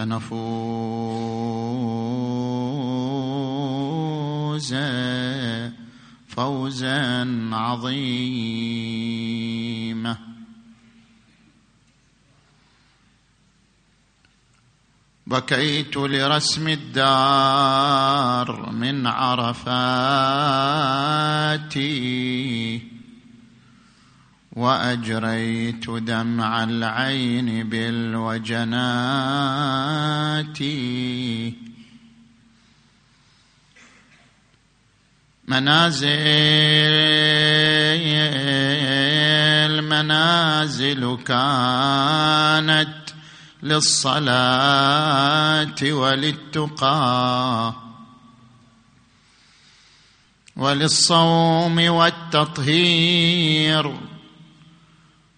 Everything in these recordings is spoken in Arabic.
فنفوز فوزا عظيما. بكيت لرسم الدار من عرفاتي وأجريت دمع العين بالوجنات. منازل منازل كانت للصلاة وللتقى وللصوم والتطهير.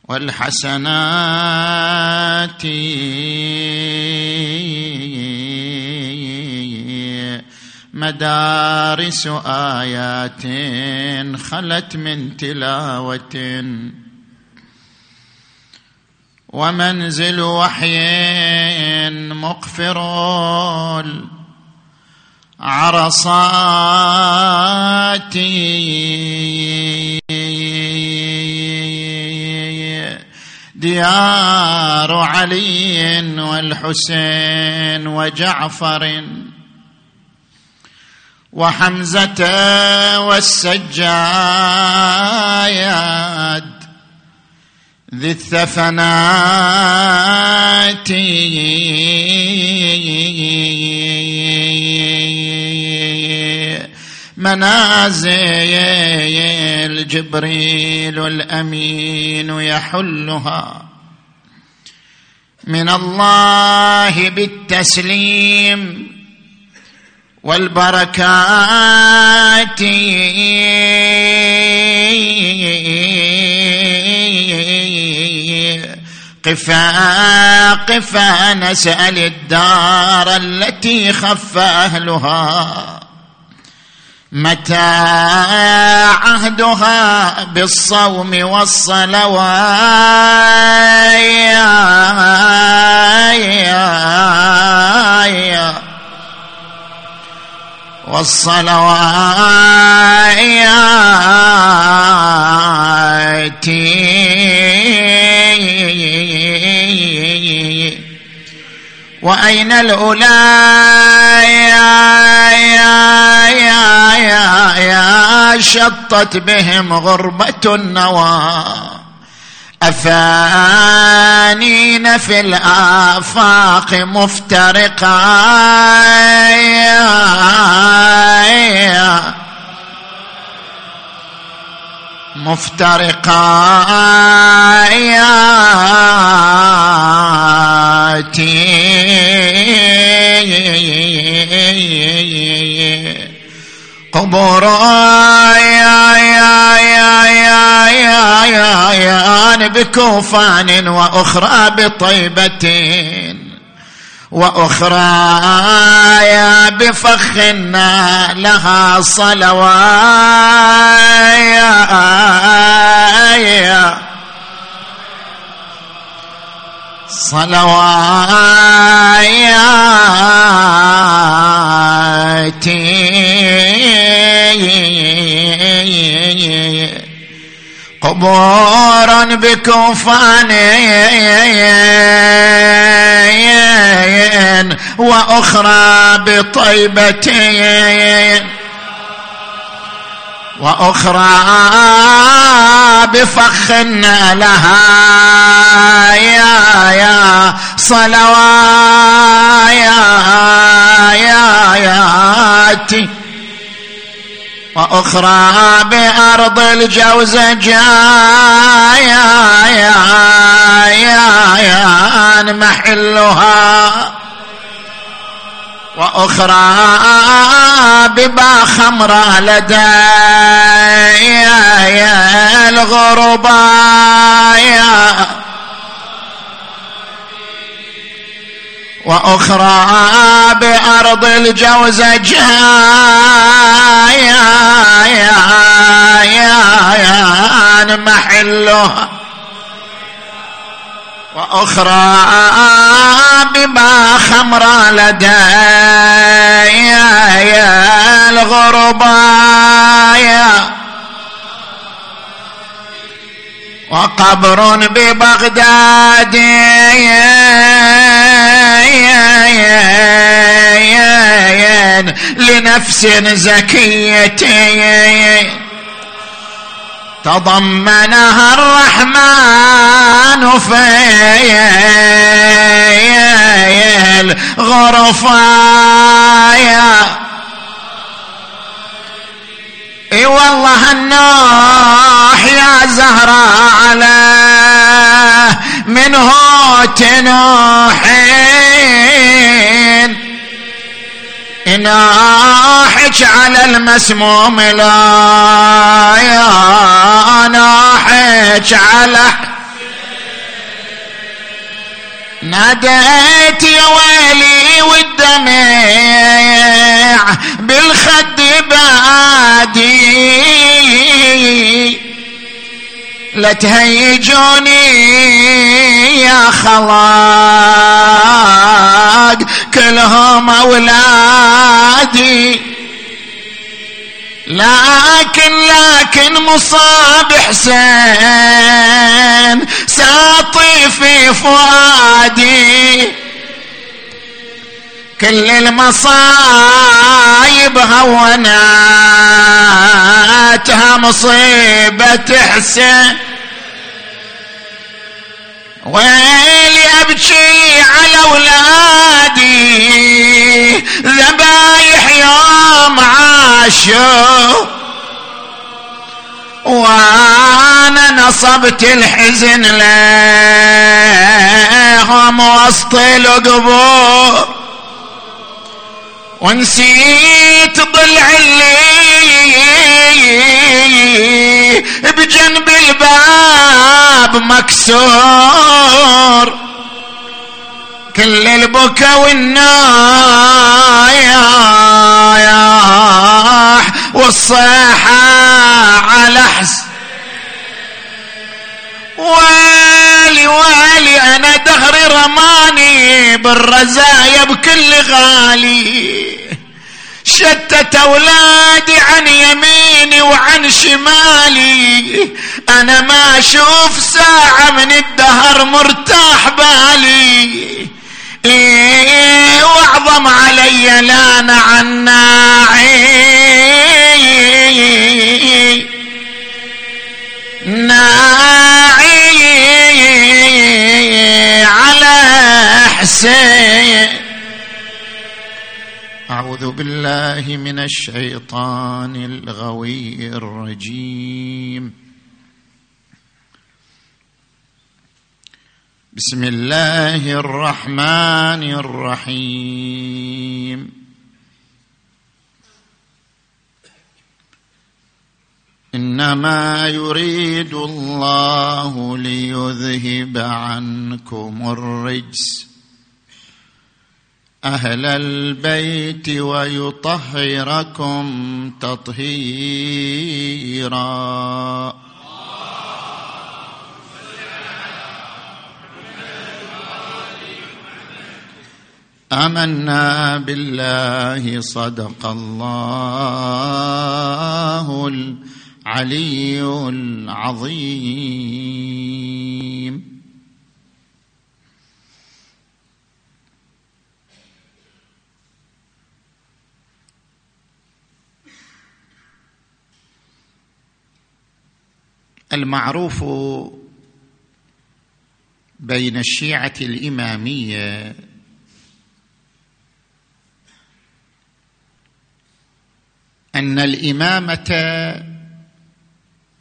والحسنات. مدارس آيات خلت من تلاوة. ومنزل وحي مقفر. عرصات. ديار علي والحسين وجعفر وحمزة والسجاد ذي الثفنات منازل جبريل الامين يحلها. من الله بالتسليم والبركات. قفا قفا نسأل الدار التي خف أهلها. متى عهدها بالصوم والصلوات. والصلوات. وأين يا يا يا شطت بهم غربة النوى. أفانين في الآفاق مفترقا مفترقات قبور يا يا يا يا يا يا يا بكوفان وأخرى بطيبتين وأخرى يا بفخ لها صلوات صلوات قبورا بكفان وأخرى بطيبتين وأخرى بفخ لها يا يا صلوات يا يا ياتي وأخرى بأرض الجوز يا يا يا يا محلها. وأخرى ببا خمرة لدى الغرباء وأخرى بأرض الجوزج محلها. وأخرى بما خمر لدى الغرباء وقبر ببغداد لنفس زكيه تضمنها الرحمن في الغرفايا اي والله النوح يا زهراء على منه تنوحين ناحج على المسموم لا يا ناحج على ناديت يا ويلي والدمع بالخد بادي. لا تهيجوني يا خلاق كلهم أولادي. لكن لكن مصاب حسين ساطي في فؤادي. كل المصايب هوناتها مصيبة حسين. ويلي أبكي على أولادي ذبايح يوم عاشوا. وأنا نصبت الحزن لهم وسط القبور. ونسيت ضلع اللي بجنب الباب مكسور. كل البكا والنايح والصيحة على حس ويلي ويلي أنا دهري رماني بالرزايا بكل غالي. شتت أولادي عن يميني وعن شمالي. أنا ما أشوف ساعة من الدهر مرتاح بالي. إيه وأعظم علي لأن عن ناعي ناعي حسين أعوذ بالله من الشيطان الغوي الرجيم. بسم الله الرحمن الرحيم. إنما يريد الله ليذهب عنكم الرجس. أهل البيت ويطهركم تطهيرا. آمنا بالله صدق الله العلي العظيم. المعروف بين الشيعة الإمامية أن الإمامة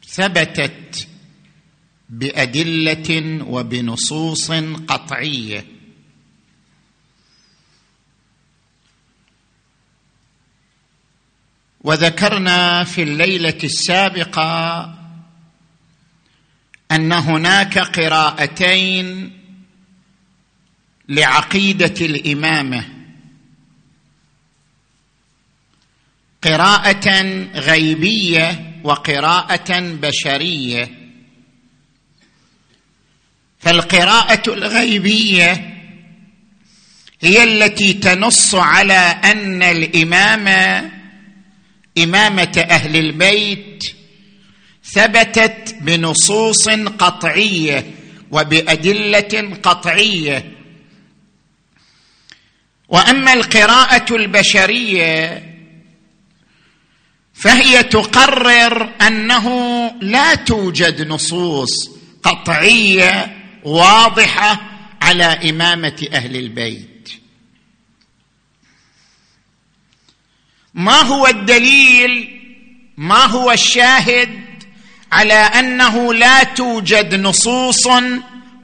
ثبتت بأدلة وبنصوص قطعية. وذكرنا في الليلة السابقة أن هناك قراءتين لعقيدة الإمامة. قراءة غيبية وقراءة بشرية. فالقراءة الغيبية هي التي تنص على أن الامامه إمامة أهل البيت ثبتت بنصوص قطعية وبأدلة قطعية. وأما القراءة البشرية فهي تقرر أنه لا توجد نصوص قطعية واضحة على إمامة أهل البيت. ما هو الدليل؟ ما هو الشاهد؟ على أنه لا توجد نصوص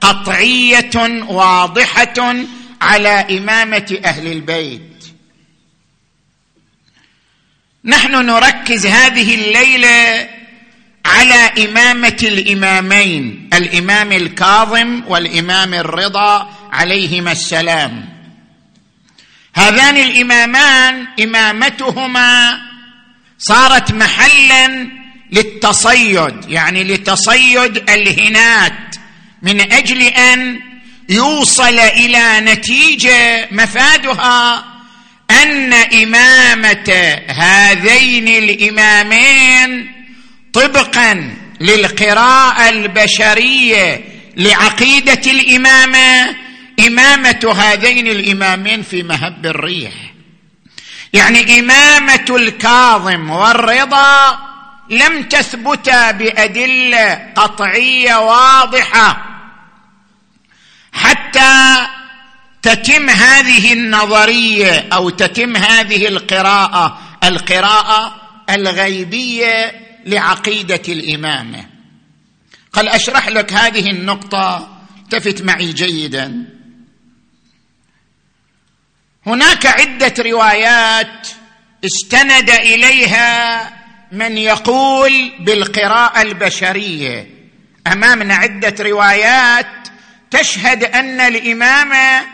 قطعية واضحة على إمامة أهل البيت. نحن نركز هذه الليلة على إمامة الإمامين الإمام الكاظم والإمام الرضا عليهما السلام. هذان الإمامان إمامتهما صارت محلا للتصيد يعني لتصيد الهنات من أجل أن يوصل إلى نتيجة مفادها أن إمامة هذين الإمامين طبقا للقراءة البشرية لعقيدة الإمامة إمامة هذين الإمامين في مهب الريح. يعني إمامة الكاظم والرضا لم تثبتا بأدلة قطعية واضحة حتى تتم هذه النظرية أو تتم هذه القراءة القراءة الغيبية لعقيدة الإمامة. قال أشرح لك هذه النقطة التفت معي جيدا. هناك عدة روايات استند إليها من يقول بالقراءة البشرية. أمامنا عدة روايات تشهد أن الامامه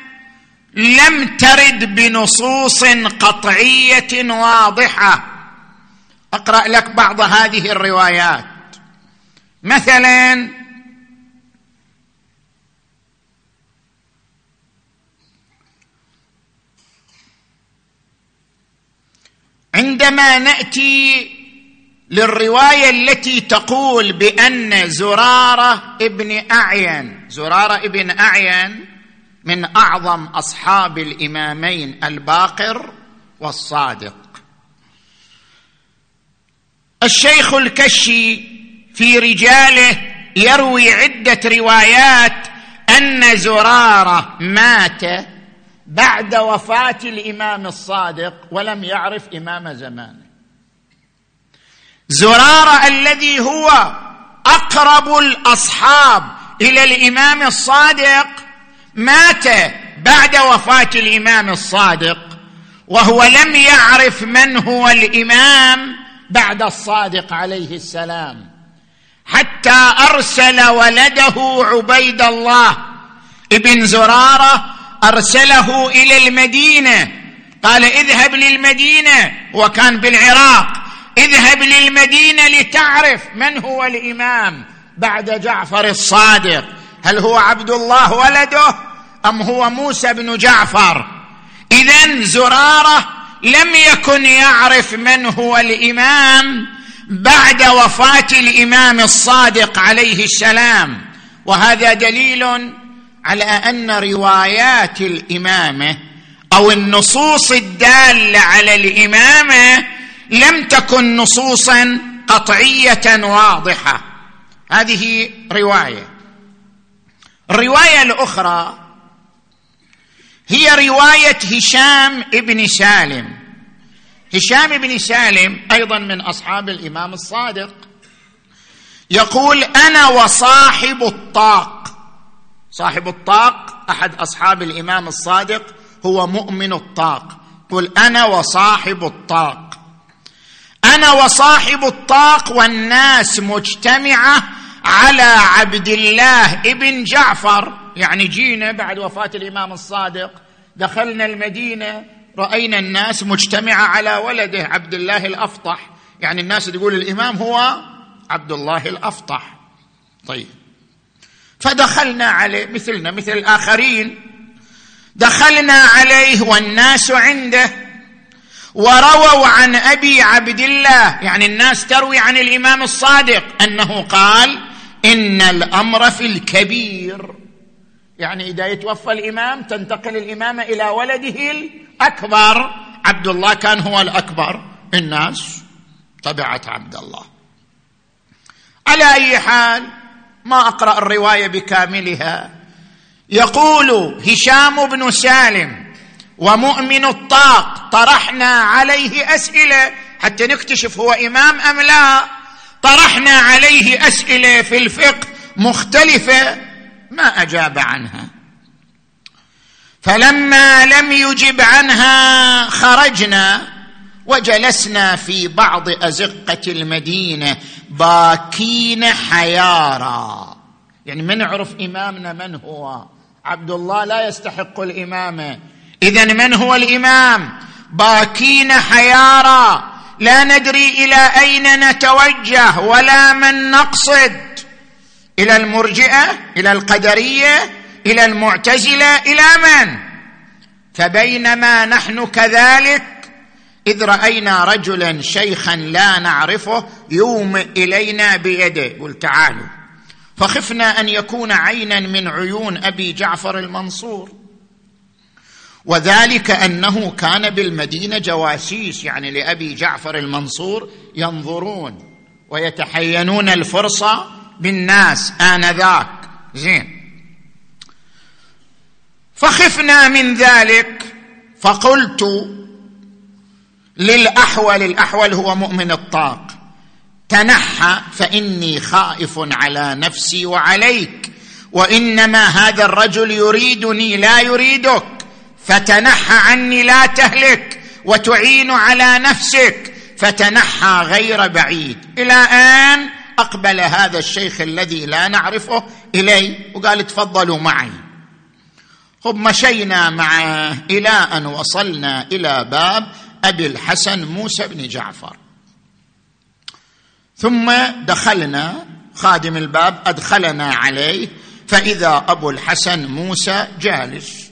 لم ترد بنصوص قطعية واضحة. أقرأ لك بعض هذه الروايات. مثلا عندما نأتي للرواية التي تقول بأن زرارة ابن أعين زرارة ابن أعين من أعظم أصحاب الإمامين الباقر والصادق. الشيخ الكشي في رجاله يروي عدة روايات أن زرارة مات بعد وفاة الإمام الصادق ولم يعرف إمام زمانه زرارة الذي هو أقرب الأصحاب إلى الإمام الصادق مات بعد وفاة الإمام الصادق وهو لم يعرف من هو الإمام بعد الصادق عليه السلام. حتى أرسل ولده عبيد الله ابن زرارة أرسله إلى المدينة. قال اذهب للمدينة وكان بالعراق. اذهب للمدينة لتعرف من هو الإمام بعد جعفر الصادق. هل هو عبد الله ولده أم هو موسى بن جعفر؟ اذا زرارة لم يكن يعرف من هو الإمام بعد وفاة الإمام الصادق عليه السلام. وهذا دليل على أن روايات الإمامة أو النصوص الدالة على الإمامة لم تكن نصوصا قطعية واضحة. هذه رواية. الرواية الأخرى هي رواية هشام ابن سالم. هشام بن سالم أيضا من أصحاب الإمام الصادق. يقول أنا وصاحب الطاق. صاحب الطاق أحد أصحاب الإمام الصادق هو مؤمن الطاق. قل أنا وصاحب الطاق. أنا وصاحب الطاق والناس مجتمعة على عبد الله ابن جعفر. يعني جينا بعد وفاة الإمام الصادق دخلنا المدينة رأينا الناس مجتمعة على ولده عبد الله الأفطح. يعني الناس تقول الإمام هو عبد الله الأفطح. طيب. فدخلنا عليه مثلنا مثل الآخرين. دخلنا عليه والناس عنده. ورووا عن أبي عبد الله يعني الناس تروي عن الإمام الصادق أنه قال إن الأمر في الكبير. يعني إذا يتوفى الإمام تنتقل الامامه إلى ولده الأكبر. عبد الله كان هو الأكبر. الناس تبعت عبد الله. على أي حال ما أقرأ الرواية بكاملها. يقول هشام بن سالم ومؤمن الطاق طرحنا عليه أسئلة. حتى نكتشف هو إمام أم لا. طرحنا عليه أسئلة في الفقه مختلفة. ما أجاب عنها. فلما لم يجب عنها خرجنا وجلسنا في بعض أزقة المدينة باكين حيارى يعني من نعرف إمامنا من هو؟ عبد الله لا يستحق الإمامة. اذا من هو الإمام؟ باكين حيارى لا ندري إلى أين نتوجه ولا من نقصد. إلى المرجئة إلى القدرية إلى المعتزلة إلى من؟ فبينما نحن كذلك إذ رأينا رجلا شيخا لا نعرفه يومئ إلينا بيده. قل تعالوا. فخفنا أن يكون عينا من عيون أبي جعفر المنصور. وذلك أنه كان بالمدينة جواسيس يعني لأبي جعفر المنصور ينظرون ويتحينون الفرصه بالناس آنذاك. زين. فخفنا من ذلك فقلت للأحول الأحول هو مؤمن الطاق. تنحى فإني خائف على نفسي وعليك وإنما هذا الرجل يريدني لا يريدك. فتنحى عني لا تهلك وتعين على نفسك. فتنحى غير بعيد. إلى آن أقبل هذا الشيخ الذي لا نعرفه الي وقال تفضلوا معي. خب مشينا معه إلى أن وصلنا إلى باب أبي الحسن موسى بن جعفر. ثم دخلنا خادم الباب أدخلنا عليه. فإذا أبو الحسن موسى جالس.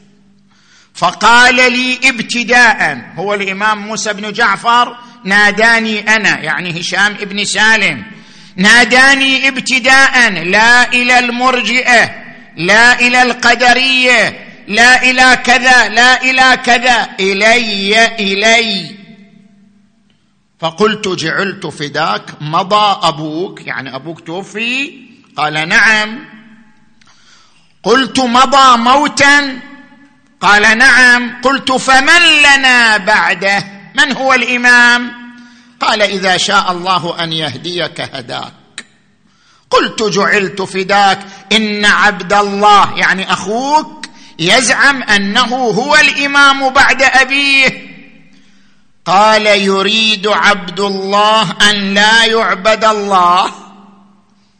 فقال لي ابتداء. هو الإمام موسى بن جعفر. ناداني أنا يعني هشام بن سالم. ناداني ابتداء. لا إلى المرجئة لا إلى القدرية لا إلى كذا لا إلى كذا. إلي إلي. فقلت جعلت فداك مضى أبوك. يعني أبوك توفي؟ قال نعم. قلت مضى موتا؟ قال نعم. قلت فمن لنا بعده؟ من هو الإمام؟ قال إذا شاء الله أن يهديك هداك. قلت جعلت فداك. إن عبد الله يعني أخوك يزعم أنه هو الإمام بعد أبيه. قال يريد عبد الله أن لا يعبد الله.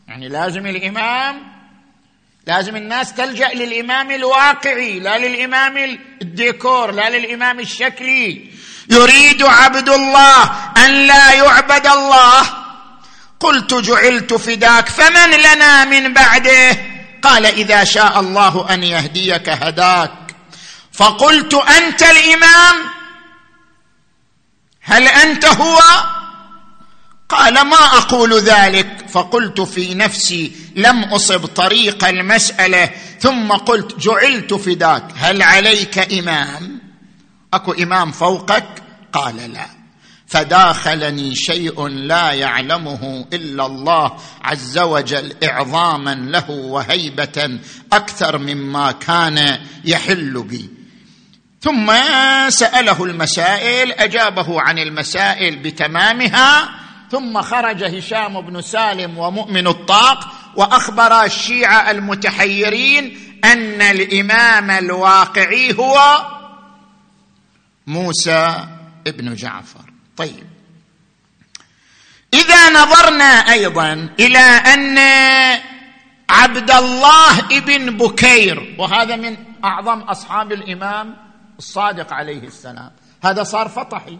يعني لازم الإمام لازم الناس تلجأ للإمام الواقعي لا للإمام الديكور لا للإمام الشكلي. يريد عبد الله أن لا يعبد الله. قلت جعلت فداك فمن لنا من بعده؟ قال إذا شاء الله أن يهديك هداك. فقلت أنت الإمام؟ هل أنت هو؟ قال ما أقول ذلك؟ فقلت في نفسي لم أصب طريق المسألة ثم قلت جعلت فداك. هل عليك إمام؟ أكو إمام فوقك؟ قال لا. فداخلني شيء لا يعلمه إلا الله عز وجل إعظاما له وهيبة أكثر مما كان يحل بي. ثم سأله المسائل أجابه عن المسائل بتمامها ثم خرج هشام بن سالم ومؤمن الطاق وأخبر الشيعة المتحيرين أن الإمام الواقعي هو موسى ابن جعفر. طيب. إذا نظرنا أيضا إلى أن عبد الله ابن بكير وهذا من أعظم أصحاب الإمام الصادق عليه السلام هذا صار فطحي.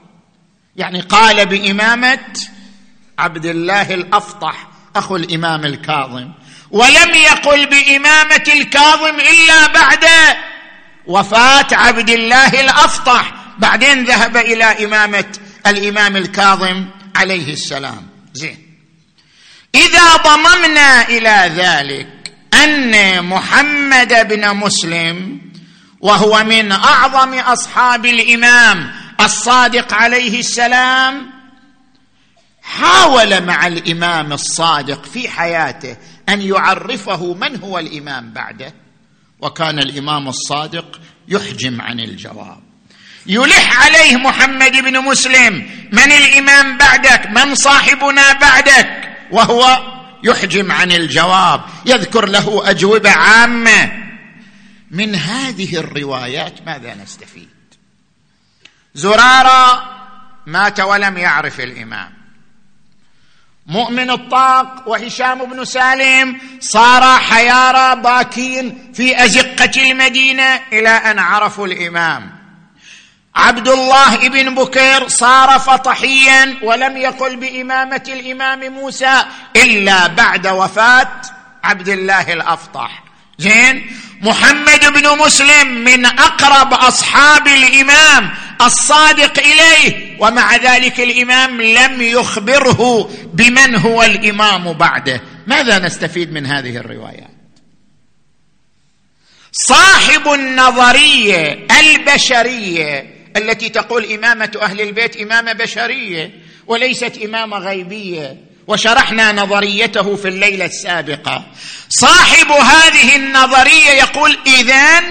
يعني قال بإمامة عبد الله الأفطح أخو الإمام الكاظم. ولم يقل بإمامة الكاظم إلا بعد وفاة عبد الله الأفطح. بعدين ذهب إلى إمامة الإمام الكاظم عليه السلام. زين. إذا ضممنا إلى ذلك أن محمد بن مسلم وهو من أعظم أصحاب الإمام الصادق عليه السلام حاول مع الإمام الصادق في حياته أن يعرفه من هو الإمام بعده. وكان الإمام الصادق يحجم عن الجواب. يلح عليه محمد بن مسلم من الإمام بعدك؟ من صاحبنا بعدك؟ وهو يحجم عن الجواب. يذكر له أجوبة عامة. من هذه الروايات ماذا نستفيد؟ زرارة مات ولم يعرف الإمام. مؤمن الطاق وهشام بن سالم صار حيارى باكين في أزقة المدينة إلى أن عرفوا الإمام. عبد الله بن بكير صار فطحيا ولم يقل بإمامة الإمام موسى إلا بعد وفاة عبد الله الافطح زين؟ محمد بن مسلم من أقرب أصحاب الإمام الصادق إليه ومع ذلك الإمام لم يخبره بمن هو الإمام بعده. ماذا نستفيد من هذه الروايات صاحب النظرية البشرية التي تقول إمامة أهل البيت إمامة بشرية وليست إمامة غيبية. وشرحنا نظريته في الليلة السابقة. صاحب هذه النظرية يقول إذن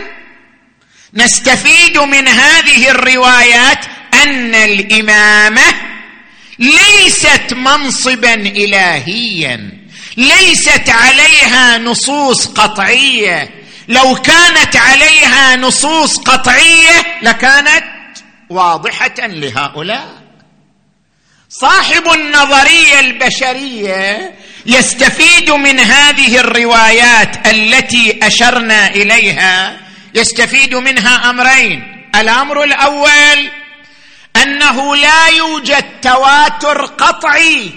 نستفيد من هذه الروايات أن الإمامة ليست منصبا الهيا ليست عليها نصوص قطعية. لو كانت عليها نصوص قطعية لكانت واضحة لهؤلاء. صاحب النظرية البشرية يستفيد من هذه الروايات التي أشرنا إليها. يستفيد منها أمرين. الأمر الأول أنه لا يوجد تواتر قطعي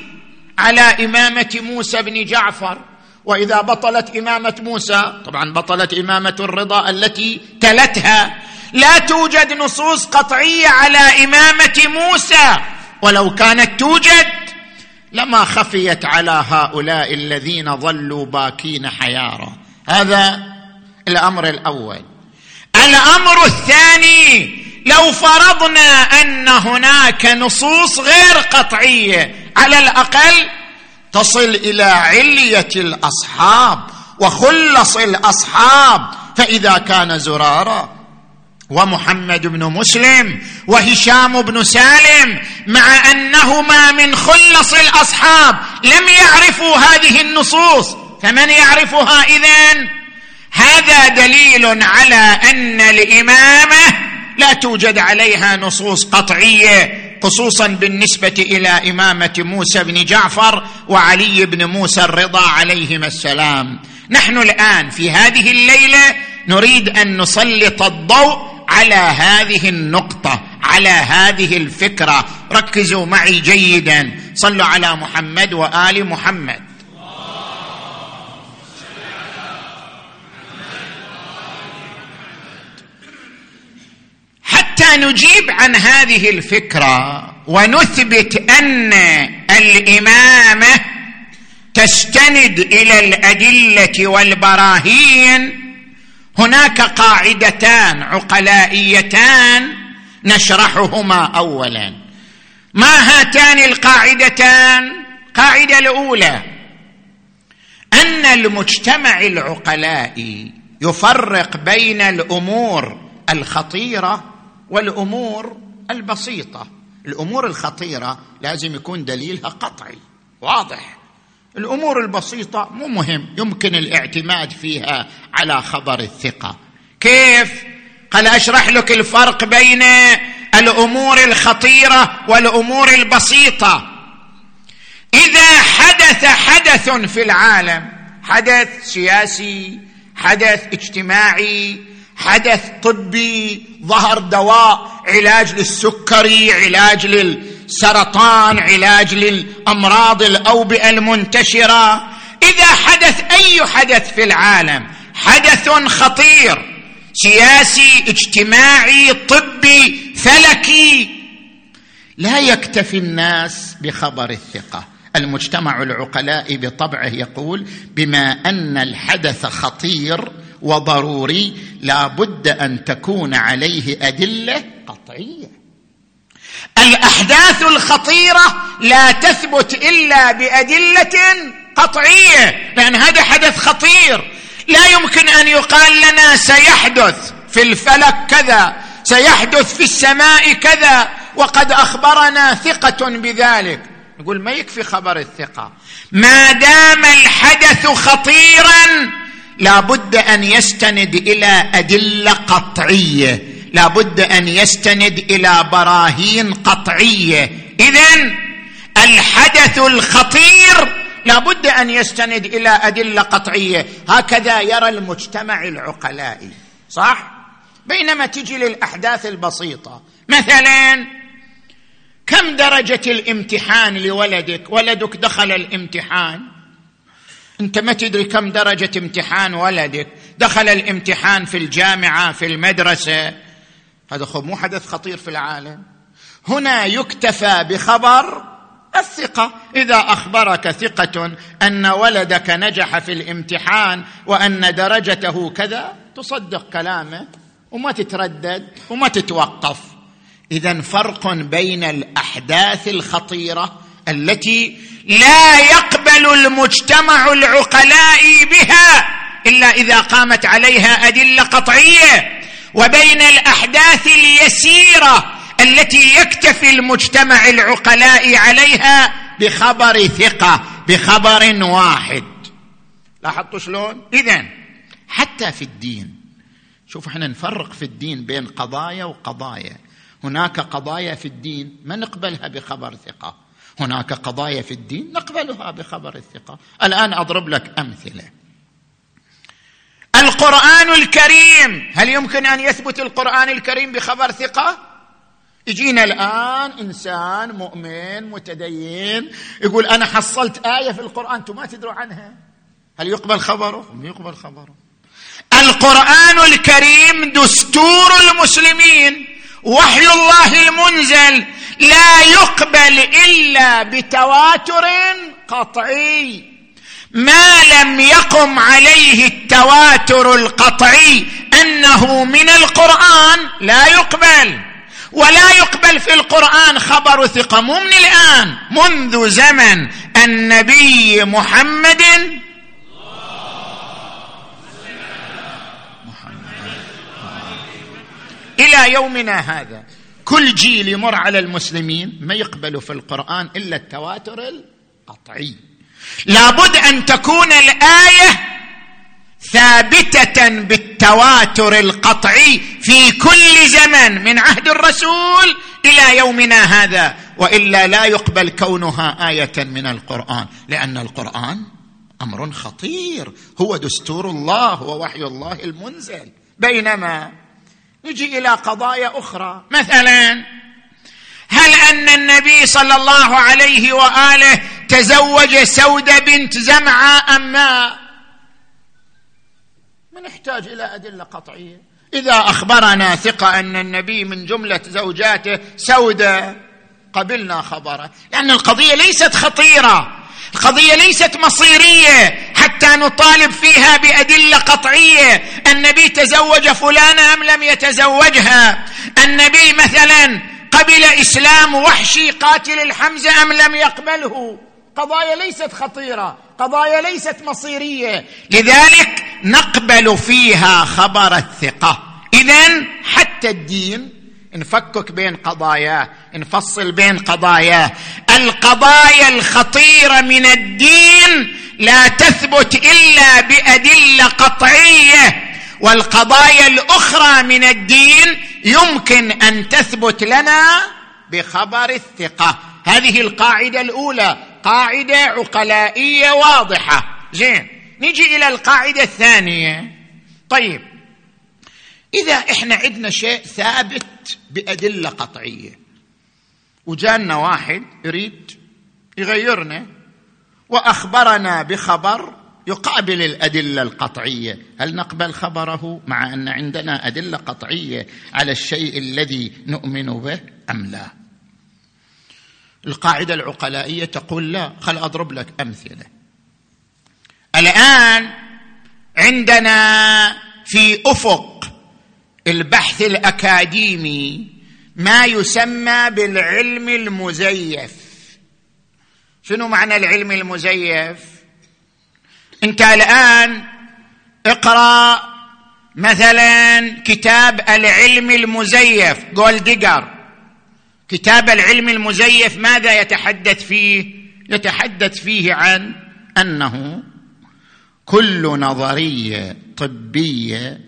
على إمامة موسى بن جعفر. وإذا بطلت إمامة موسى طبعا بطلت إمامة الرضا التي تلتها لا توجد نصوص قطعية على إمامة موسى. ولو كانت توجد لما خفيت على هؤلاء الذين ظلوا باكين حيارى هذا الأمر الأول. الأمر الثاني لو فرضنا أن هناك نصوص غير قطعية على الأقل تصل إلى علية الأصحاب وخلص الأصحاب فإذا كان زراره ومحمد بن مسلم وهشام بن سالم مع أنهما من خلص الأصحاب. لم يعرفوا هذه النصوص. فمن يعرفها إذن؟ هذا دليل على أن الإمامة لا توجد عليها نصوص قطعية خصوصا بالنسبة إلى إمامة موسى بن جعفر وعلي بن موسى الرضا عليهما السلام. نحن الآن في هذه الليلة نريد أن نسلط الضوء على هذه النقطة على هذه الفكرة. ركزوا معي جيدا. صلوا على محمد وآل محمد. حتى نجيب عن هذه الفكرة ونثبت أن الإمامة تستند إلى الأدلة والبراهين هناك قاعدتان عقلائيتان نشرحهما اولا. ما هاتان القاعدتان؟ قاعدة الأولى أن المجتمع العقلائي يفرق بين الأمور الخطيرة والأمور البسيطة. الأمور الخطيرة لازم يكون دليلها قطعي واضح. الأمور البسيطة مو مهم يمكن الاعتماد فيها على خبر الثقة. كيف؟ قال أشرح لك الفرق بين الأمور الخطيرة والأمور البسيطة. إذا حدث حدث في العالم حدث سياسي حدث اجتماعي حدث طبي ظهر دواء علاج للسكري علاج للسرطان علاج للأمراض الاوبئه المنتشره إذا حدث أي حدث في العالم حدث خطير سياسي اجتماعي طبي فلكي لا يكتفي الناس بخبر الثقة. المجتمع العقلاء بطبعه يقول بما أن الحدث خطير وضروري لا بد أن تكون عليه أدلة قطعية. الاحداث الخطيرة لا تثبت إلا بأدلة قطعية لأن هذا حدث خطير. لا يمكن أن يقال لنا سيحدث في الفلك كذا سيحدث في السماء كذا وقد أخبرنا ثقة بذلك. نقول ما يكفي خبر الثقة؟ ما دام الحدث خطيرا لا بد أن يستند إلى أدلة قطعية. لا بد أن يستند إلى براهين قطعية. اذا الحدث الخطير لا بد أن يستند إلى أدلة قطعية. هكذا يرى المجتمع العقلائي صح؟ بينما تجي للأحداث البسيطة. مثلا كم درجة الامتحان لولدك؟ ولدك دخل الامتحان. أنت ما تدري كم درجة امتحان ولدك. دخل الامتحان في الجامعة في المدرسة. هذا مو حدث خطير في العالم. هنا يكتفى بخبر الثقة. إذا أخبرك ثقة أن ولدك نجح في الامتحان وأن درجته كذا تصدق كلامه وما تتردد وما تتوقف. اذا فرق بين الأحداث الخطيرة التي لا يقبل المجتمع العقلاء بها إلا إذا قامت عليها أدلة قطعية. وبين الأحداث اليسيرة التي يكتفي المجتمع العقلاء عليها بخبر ثقة بخبر واحد. لاحظتوا شلون؟ اذا حتى في الدين شوف إحنا نفرق في الدين بين قضايا وقضايا. هناك قضايا في الدين ما نقبلها بخبر ثقة. هناك قضايا في الدين نقبلها بخبر الثقة. الآن أضرب لك أمثلة. القرآن الكريم. هل يمكن أن يثبت القرآن الكريم بخبر ثقة؟ يجينا الآن إنسان مؤمن متدين يقول أنا حصلت آية في القرآن أنتم ما تدروا عنها. هل يقبل خبره؟ يقبل خبره. القرآن الكريم دستور المسلمين وحي الله المنزل لا يقبل إلا بتواتر قطعي. ما لم يقم عليه التواتر القطعي أنه من القرآن لا يقبل ولا يقبل في القرآن خبر ثقة. مو من الآن منذ زمن النبي محمد. إلى يومنا هذا كل جيل يمر على المسلمين ما يقبلوا في القرآن إلا التواتر القطعي. لابد أن تكون الآية ثابتة بالتواتر القطعي في كل زمن من عهد الرسول إلى يومنا هذا وإلا لا يقبل كونها آية من القرآن لأن القرآن أمر خطير هو دستور الله ووحي الله المنزل. بينما نجي إلى قضايا أخرى مثلا هل أن النبي صلى الله عليه وآله تزوج سودة بنت زمعة أم ما نحتاج إلى أدلة قطعية. إذا أخبرنا ثقة أن النبي من جملة زوجاته سودة قبلنا خبره. لأن القضية ليست خطيرة. القضية ليست مصيرية. حتى نطالب فيها بأدلة قطعية. النبي تزوج فلانه أم لم يتزوجها؟ النبي مثلا قبل إسلام وحشي قاتل الحمزة أم لم يقبله؟ قضايا ليست خطيرة قضايا ليست مصيرية. لذلك نقبل فيها خبر الثقة. اذا حتى الدين نفكك بين قضاياه نفصل بين قضاياه القضايا الخطيرة من الدين لا تثبت إلا بأدلة قطعية والقضايا الأخرى من الدين يمكن أن تثبت لنا بخبر الثقة. هذه القاعدة الأولى قاعدة عقلائية واضحة. زين نجي إلى القاعدة الثانية. طيب إذا إحنا عندنا شيء ثابت بأدلة قطعية وجانا واحد يريد يغيرنا وأخبرنا بخبر يقابل الأدلة القطعية. هل نقبل خبره مع أن عندنا أدلة قطعية على الشيء الذي نؤمن به أم لا؟ القاعدة العقلائية تقول لا خل أضرب لك أمثلة. الآن عندنا في أفق البحث الأكاديمي ما يسمى بالعلم المزيف. شنو معنى العلم المزيف؟ انت الآن اقرأ مثلا كتاب العلم المزيف جولديجر كتاب العلم المزيف ماذا يتحدث فيه؟ يتحدث فيه عن أنه كل نظرية طبية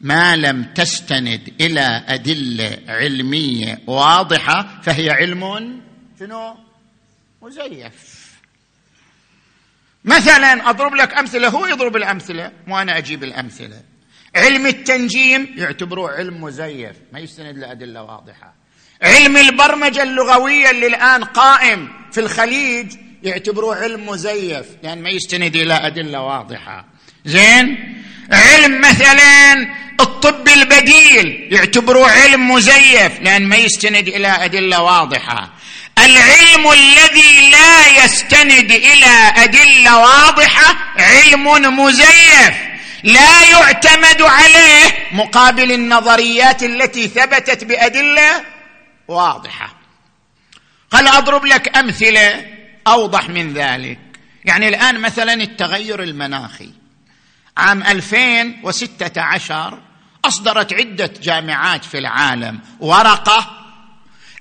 ما لم تستند إلى أدلة علمية واضحة فهي علم شنو؟ مزيف. مثلا أضرب لك أمثلة هو يضرب الأمثلة وأنا أجيب الأمثلة. علم التنجيم يعتبروه علم مزيف ما يستند لأدلة واضحة. علم البرمجة اللغوية اللي الآن قائم في الخليج يعتبروه علم مزيف لأن ما يستند إلى أدلة واضحة. زين؟ علم مثلا الطب البديل يعتبروه علم مزيف لأن ما يستند إلى أدلة واضحة. العلم الذي لا يستند إلى أدلة واضحة علم مزيف لا يعتمد عليه مقابل النظريات التي ثبتت بأدلة واضحة. خل أضرب لك أمثلة أوضح من ذلك. يعني الآن مثلا التغير المناخي. عام 2016 أصدرت عدة جامعات في العالم ورقة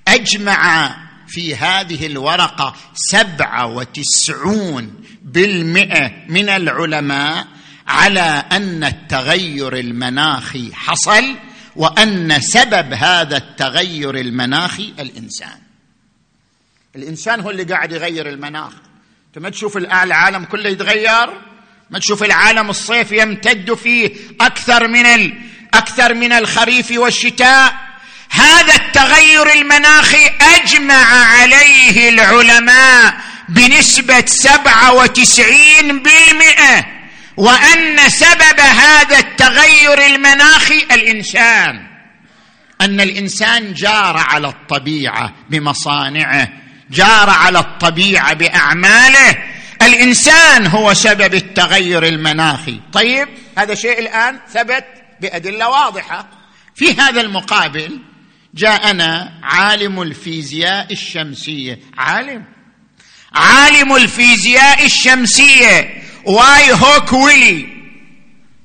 أجمع في هذه الورقة سبعة وتسعون بالمئة من العلماء على أن التغير المناخي حصل وأن سبب هذا التغير المناخي الإنسان. الإنسان هو اللي قاعد يغير المناخ. أنت ما تشوف العالم كله يتغير؟ ما تشوف العالم الصيف يمتد فيه أكثر من. أكثر من الخريف والشتاء؟ هذا التغير المناخي أجمع عليه العلماء بنسبة سبعة وتسعين بالمئة وأن سبب هذا التغير المناخي الإنسان. أن الإنسان جار على الطبيعة بمصانعه جار على الطبيعة بأعماله. الإنسان هو سبب التغير المناخي. طيب هذا شيء الآن ثبت بأدلة واضحة. في هذا المقابل جاءنا عالم الفيزياء الشمسية. عالم. عالم الفيزياء الشمسية. واي هوك ويلي.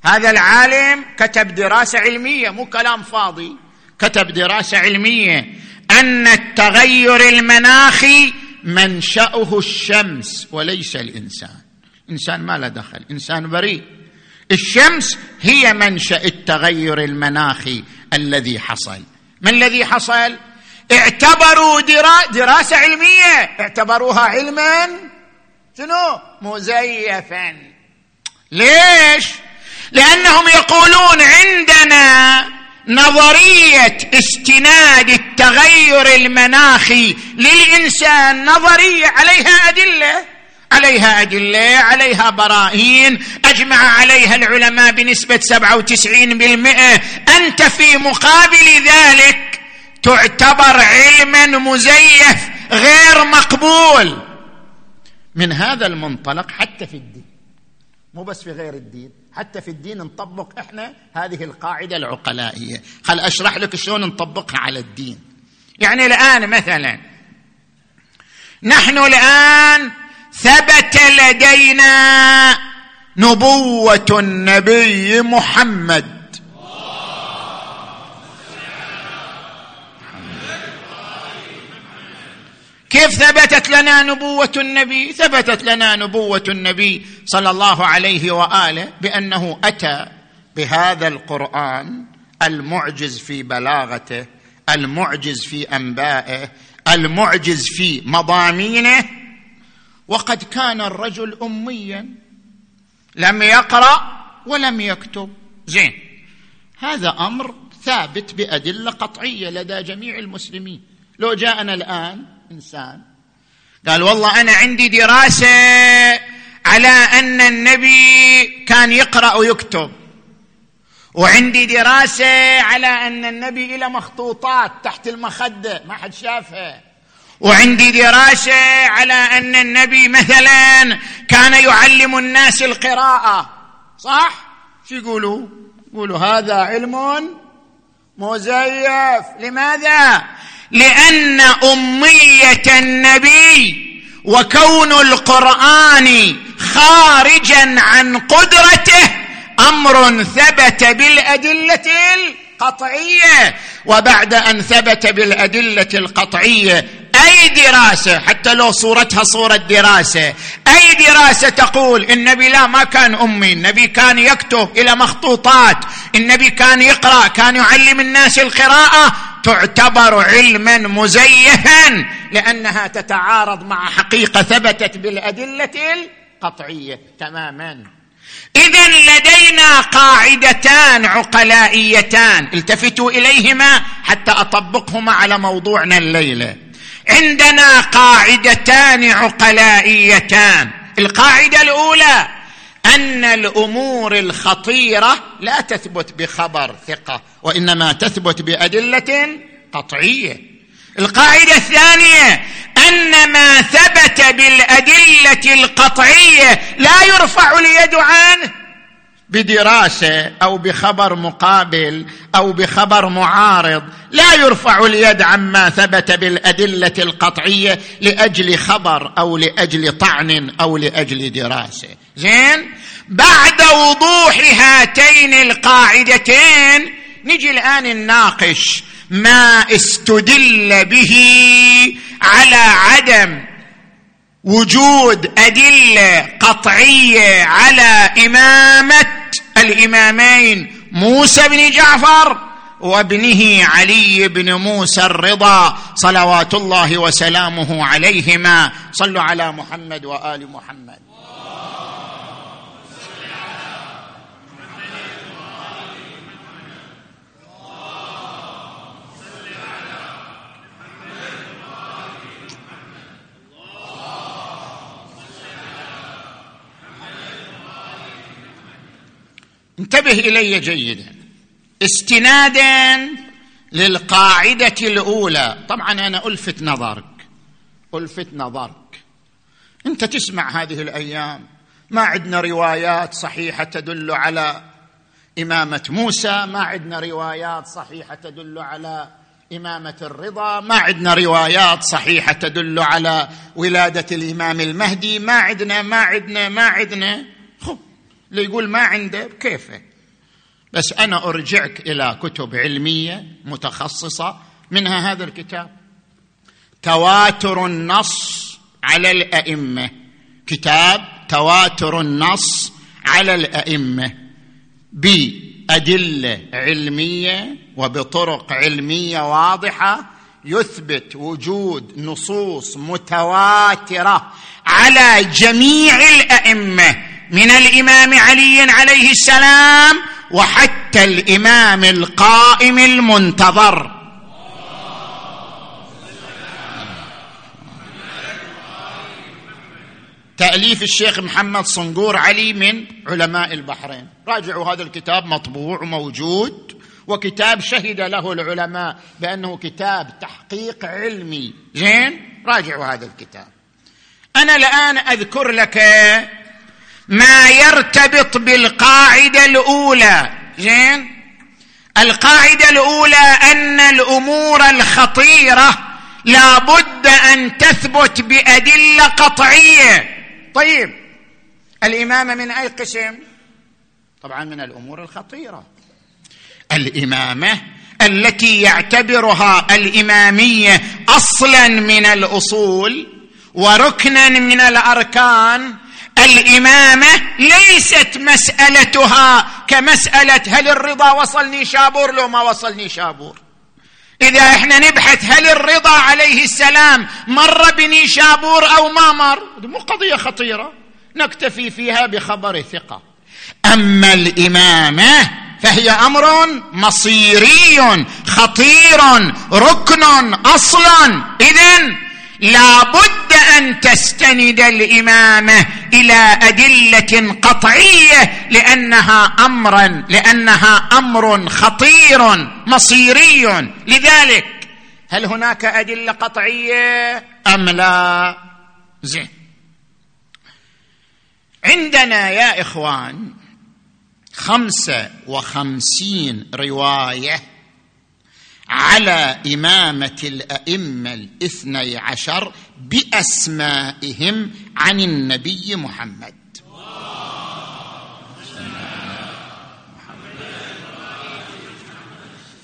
هذا العالم كتب دراسة علمية مو كلام فاضي. كتب دراسة علمية. أن التغير المناخي منشأه الشمس وليس الإنسان. الانسان ما له دخل إنسان بريء. الشمس هي منشأ التغير المناخي الذي حصل. ما الذي حصل؟ اعتبروا درا... دراسة علمية. اعتبروها علما. شنو؟ مزيفا. ليش؟ لأنهم يقولون عندنا نظرية استناد التغير المناخي للإنسان نظرية عليها أدلة. عليها أدلة عليها براهين أجمع عليها العلماء بنسبة 97% أنت في مقابل ذلك تعتبر علما مزيف غير مقبول. من هذا المنطلق حتى في الدين. مو بس في غير الدين حتى في الدين نطبق إحنا هذه القاعدة العقلائية. خل أشرح لك شلون نطبقها على الدين. يعني الآن مثلا نحن الآن ثبت لدينا نبوة النبي محمد. كيف ثبتت لنا نبوة النبي؟ ثبتت لنا نبوة النبي صلى الله عليه وآله بأنه أتى بهذا القرآن المعجز في بلاغته المعجز في أنبائه المعجز في مضامينه وقد كان الرجل اميا. لم يقرأ. ولم يكتب. زين. هذا أمر ثابت بأدلة قطعية لدى جميع المسلمين. لو جاءنا الآن إنسان قال والله أنا عندي دراسة على أن النبي كان يقرأ ويكتب. وعندي دراسة على أن النبي له مخطوطات تحت المخدة. ما حد شافها. وعندي دراسة على أن النبي مثلا كان يعلم الناس القراءة. صح؟ شو يقولوا؟ يقولوا هذا علم مزيف. لماذا؟ لأن أمية النبي وكون القرآن خارجا عن قدرته أمر ثبت بالأدلة القطعية. وبعد أن ثبت بالأدلة القطعية أي دراسة؟ حتى لو صورتها صورة دراسة. أي دراسة تقول النبي لا ما كان أمي النبي كان يكتب إلى مخطوطات. النبي كان يقرأ كان يعلم الناس القراءة. تعتبر علما مزيفا لأنها تتعارض مع حقيقة ثبتت بالأدلة القطعية تماما. اذا لدينا قاعدتان عقلائيتان. التفتوا إليهما حتى أطبقهما على موضوعنا الليلة. عندنا قاعدتان عقلائيتان. القاعدة الأولى أن الأمور الخطيرة لا تثبت بخبر ثقة وإنما تثبت بأدلة قطعية. القاعدة الثانية أن ما ثبت بالأدلة القطعية لا يرفع اليد عنه بدراسه أو بخبر مقابل أو بخبر معارض لا يرفع اليد عما ثبت بالأدلة القطعية لأجل خبر أو لأجل طعن أو لأجل دراسة. زين؟ بعد وضوح هاتين القاعدتين نجي الآن نناقش ما استدل به على عدم وجود أدلة قطعية على إمامة الإمامين موسى بن جعفر وابنه علي بن موسى الرضا صلوات الله وسلامه عليهما. صلوا على محمد وآل محمد. انتبه إلي جيدا. استنادا للقاعدة الأولى. طبعا أنا ألفت نظرك. ألفت نظرك. أنت تسمع هذه الأيام. ما عندنا روايات صحيحة تدل على إمامة موسى. ما عندنا روايات صحيحة تدل على إمامة الرضا. ما عندنا روايات صحيحة تدل على ولادة الإمام المهدي. ما عندنا ما عندنا ما عندنا. اللي يقول ما عنده كيفه بس أنا أرجعك إلى كتب علمية متخصصة منها هذا الكتاب. تواتر النص على الأئمة. كتاب تواتر النص على الأئمة. بأدلة علمية وبطرق علمية واضحة يثبت وجود نصوص متواترة على جميع الأئمة. من الإمام علي عليه السلام وحتى الإمام القائم المنتظر. تأليف الشيخ محمد صنقور علي من علماء البحرين. راجعوا هذا الكتاب مطبوع وموجود وكتاب شهد له العلماء بأنه كتاب تحقيق علمي. زين؟ راجعوا هذا الكتاب. أنا الآن أذكر لك ما يرتبط بالقاعدة الأولى. زين القاعدة الأولى أن الأمور الخطيرة لا بد أن تثبت بأدلة قطعية. طيب الامامه من أي قسم؟ طبعا من الأمور الخطيرة. الإمامة التي يعتبرها الإمامية أصلا من الأصول وركنا من الأركان الإمامة ليست مسألتها كمسألة هل الرضا وصلني شابور لو ما وصلني شابور. إذا إحنا نبحث هل الرضا عليه السلام مر بنيشابور أو ما مر مو قضية خطيرة نكتفي فيها بخبر ثقة. أما الإمامة فهي أمر مصيري خطير ركن أصلا إذن لا بد أن تستند الإمامة إلى أدلة قطعية لأنها امرا لأنها أمر خطير مصيري. لذلك هل هناك أدلة قطعية؟ أم لا؟ زين. عندنا يا إخوان خمسة وخمسين رواية على إمامة الأئمة الاثني عشر بأسمائهم عن النبي محمد.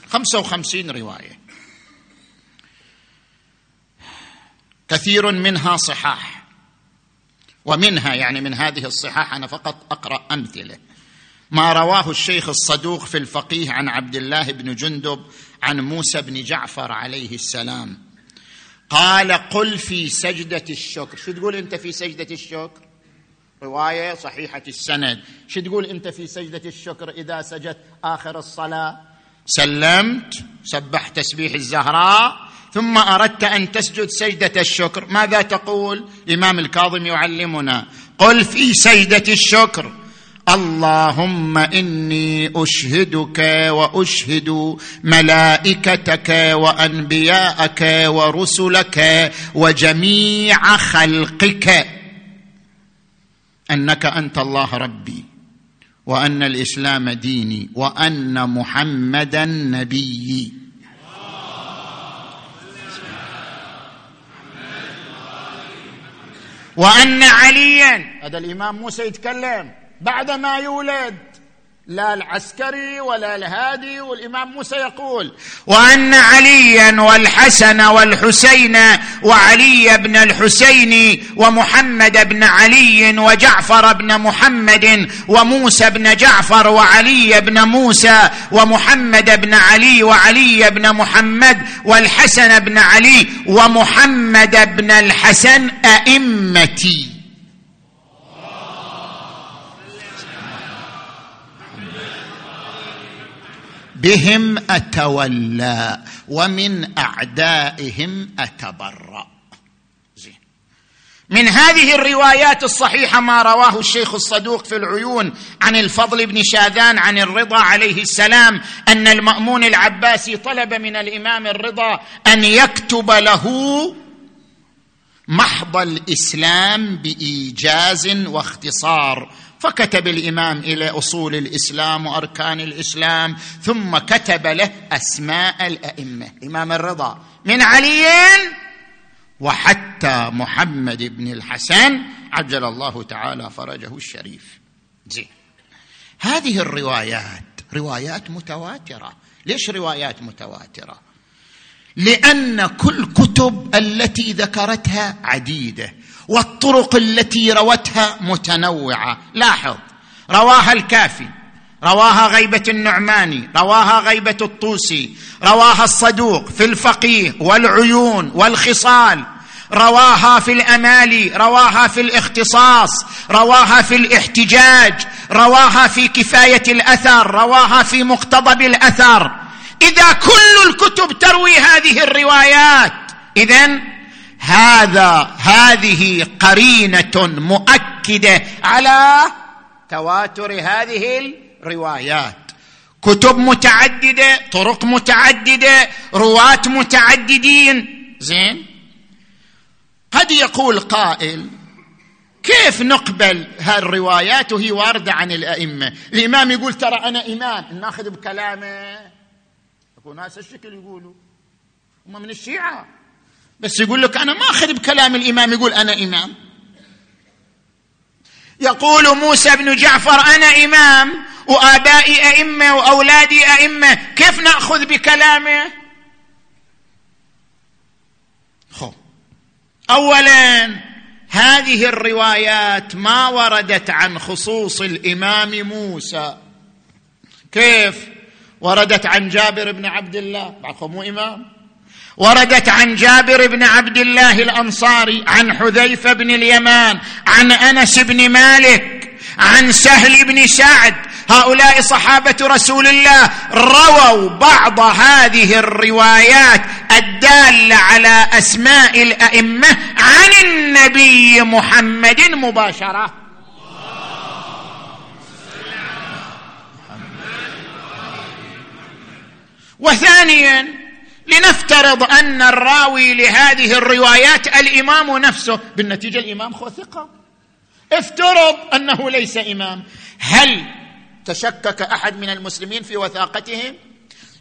خمسة وخمسين رواية. كثير منها صحاح. ومنها يعني من هذه الصحاح أنا فقط أقرأ أمثلة. ما رواه الشيخ الصدوق في الفقيه عن عبد الله بن جندب عن موسى بن جعفر عليه السلام. قال قل في سجدة الشكر. شو تقول أنت في سجدة الشكر؟ رواية صحيحة السند. شو تقول أنت في سجدة الشكر إذا سجدت آخر الصلاة؟ سلمت سبحت تسبيح الزهراء ثم أردت أن تسجد سجدة الشكر. ماذا تقول؟ الامام الكاظم يعلمنا. قل في سجدة الشكر. اللهم إني أشهدك وأشهد ملائكتك وأنبياءك ورسلك وجميع خلقك. أنك أنت الله ربي وأن الإسلام ديني وأن محمدا نبيي. وأن عليا. هذا الإمام موسى يتكلم. بعدما يولد لا العسكري ولا الهادي والإمام موسى يقول وأن عليا والحسن والحسين وعلي بن الحسين ومحمد بن علي وجعفر بن محمد وموسى بن جعفر وعلي بن موسى ومحمد بن علي وعلي بن محمد والحسن بن علي ومحمد بن الحسن أئمتي. بهم أتولى ومن أعدائهم أتبرأ. زين. من هذه الروايات الصحيحة ما رواه الشيخ الصدوق في العيون عن الفضل بن شاذان عن الرضا عليه السلام أن المأمون العباسي طلب من الإمام الرضا أن يكتب له محض الإسلام بإيجاز واختصار فكتب الإمام إلى أصول الإسلام وأركان الإسلام ثم كتب له أسماء الأئمة. إمام الرضا. من علي وحتى محمد بن الحسن عجل الله تعالى فرجه الشريف. زين. هذه الروايات روايات متواترة. ليش روايات متواترة؟ لأن كل كتب التي ذكرتها عديدة. والطرق التي روتها متنوعة. لاحظ رواها الكافي رواها غيبة النعماني رواها غيبة الطوسي رواها الصدوق في الفقيه والعيون والخصال رواها في الأمالي رواها في الاختصاص رواها في الاحتجاج رواها في كفاية الأثر رواها في مقتضب الأثر. إذا كل الكتب تروي هذه الروايات إذن هذا هذه قرينة مؤكدة على تواتر هذه الروايات. كتب متعددة طرق متعددة رواة متعددين. زين؟ قد يقول قائل كيف نقبل هالروايات وهي واردة عن الأئمة؟ الإمام يقول ترى أنا إمام ناخذ بكلامه. يكون ناس الشكل يقولوا. هم من الشيعة. بس يقول لك أنا ما أخذ بكلام الإمام يقول أنا إمام. يقول موسى بن جعفر أنا إمام وآبائي أئمة وأولادي أئمة كيف نأخذ بكلامه؟ خو اولا هذه الروايات ما وردت عن خصوص الإمام موسى. كيف؟ وردت عن جابر بن عبد الله. مو إمام. وردت عن جابر بن عبد الله الأنصاري عن حذيفة بن اليمان عن أنس بن مالك عن سهل بن سعد. هؤلاء صحابة رسول الله رووا بعض هذه الروايات الدالة على أسماء الأئمة عن النبي محمد مباشرة. وثانيا لنفترض أن الراوي لهذه الروايات الإمام نفسه بالنتيجة الإمام خو ثقة. افترض أنه ليس إمام. هل تشكك أحد من المسلمين في وثاقتهم؟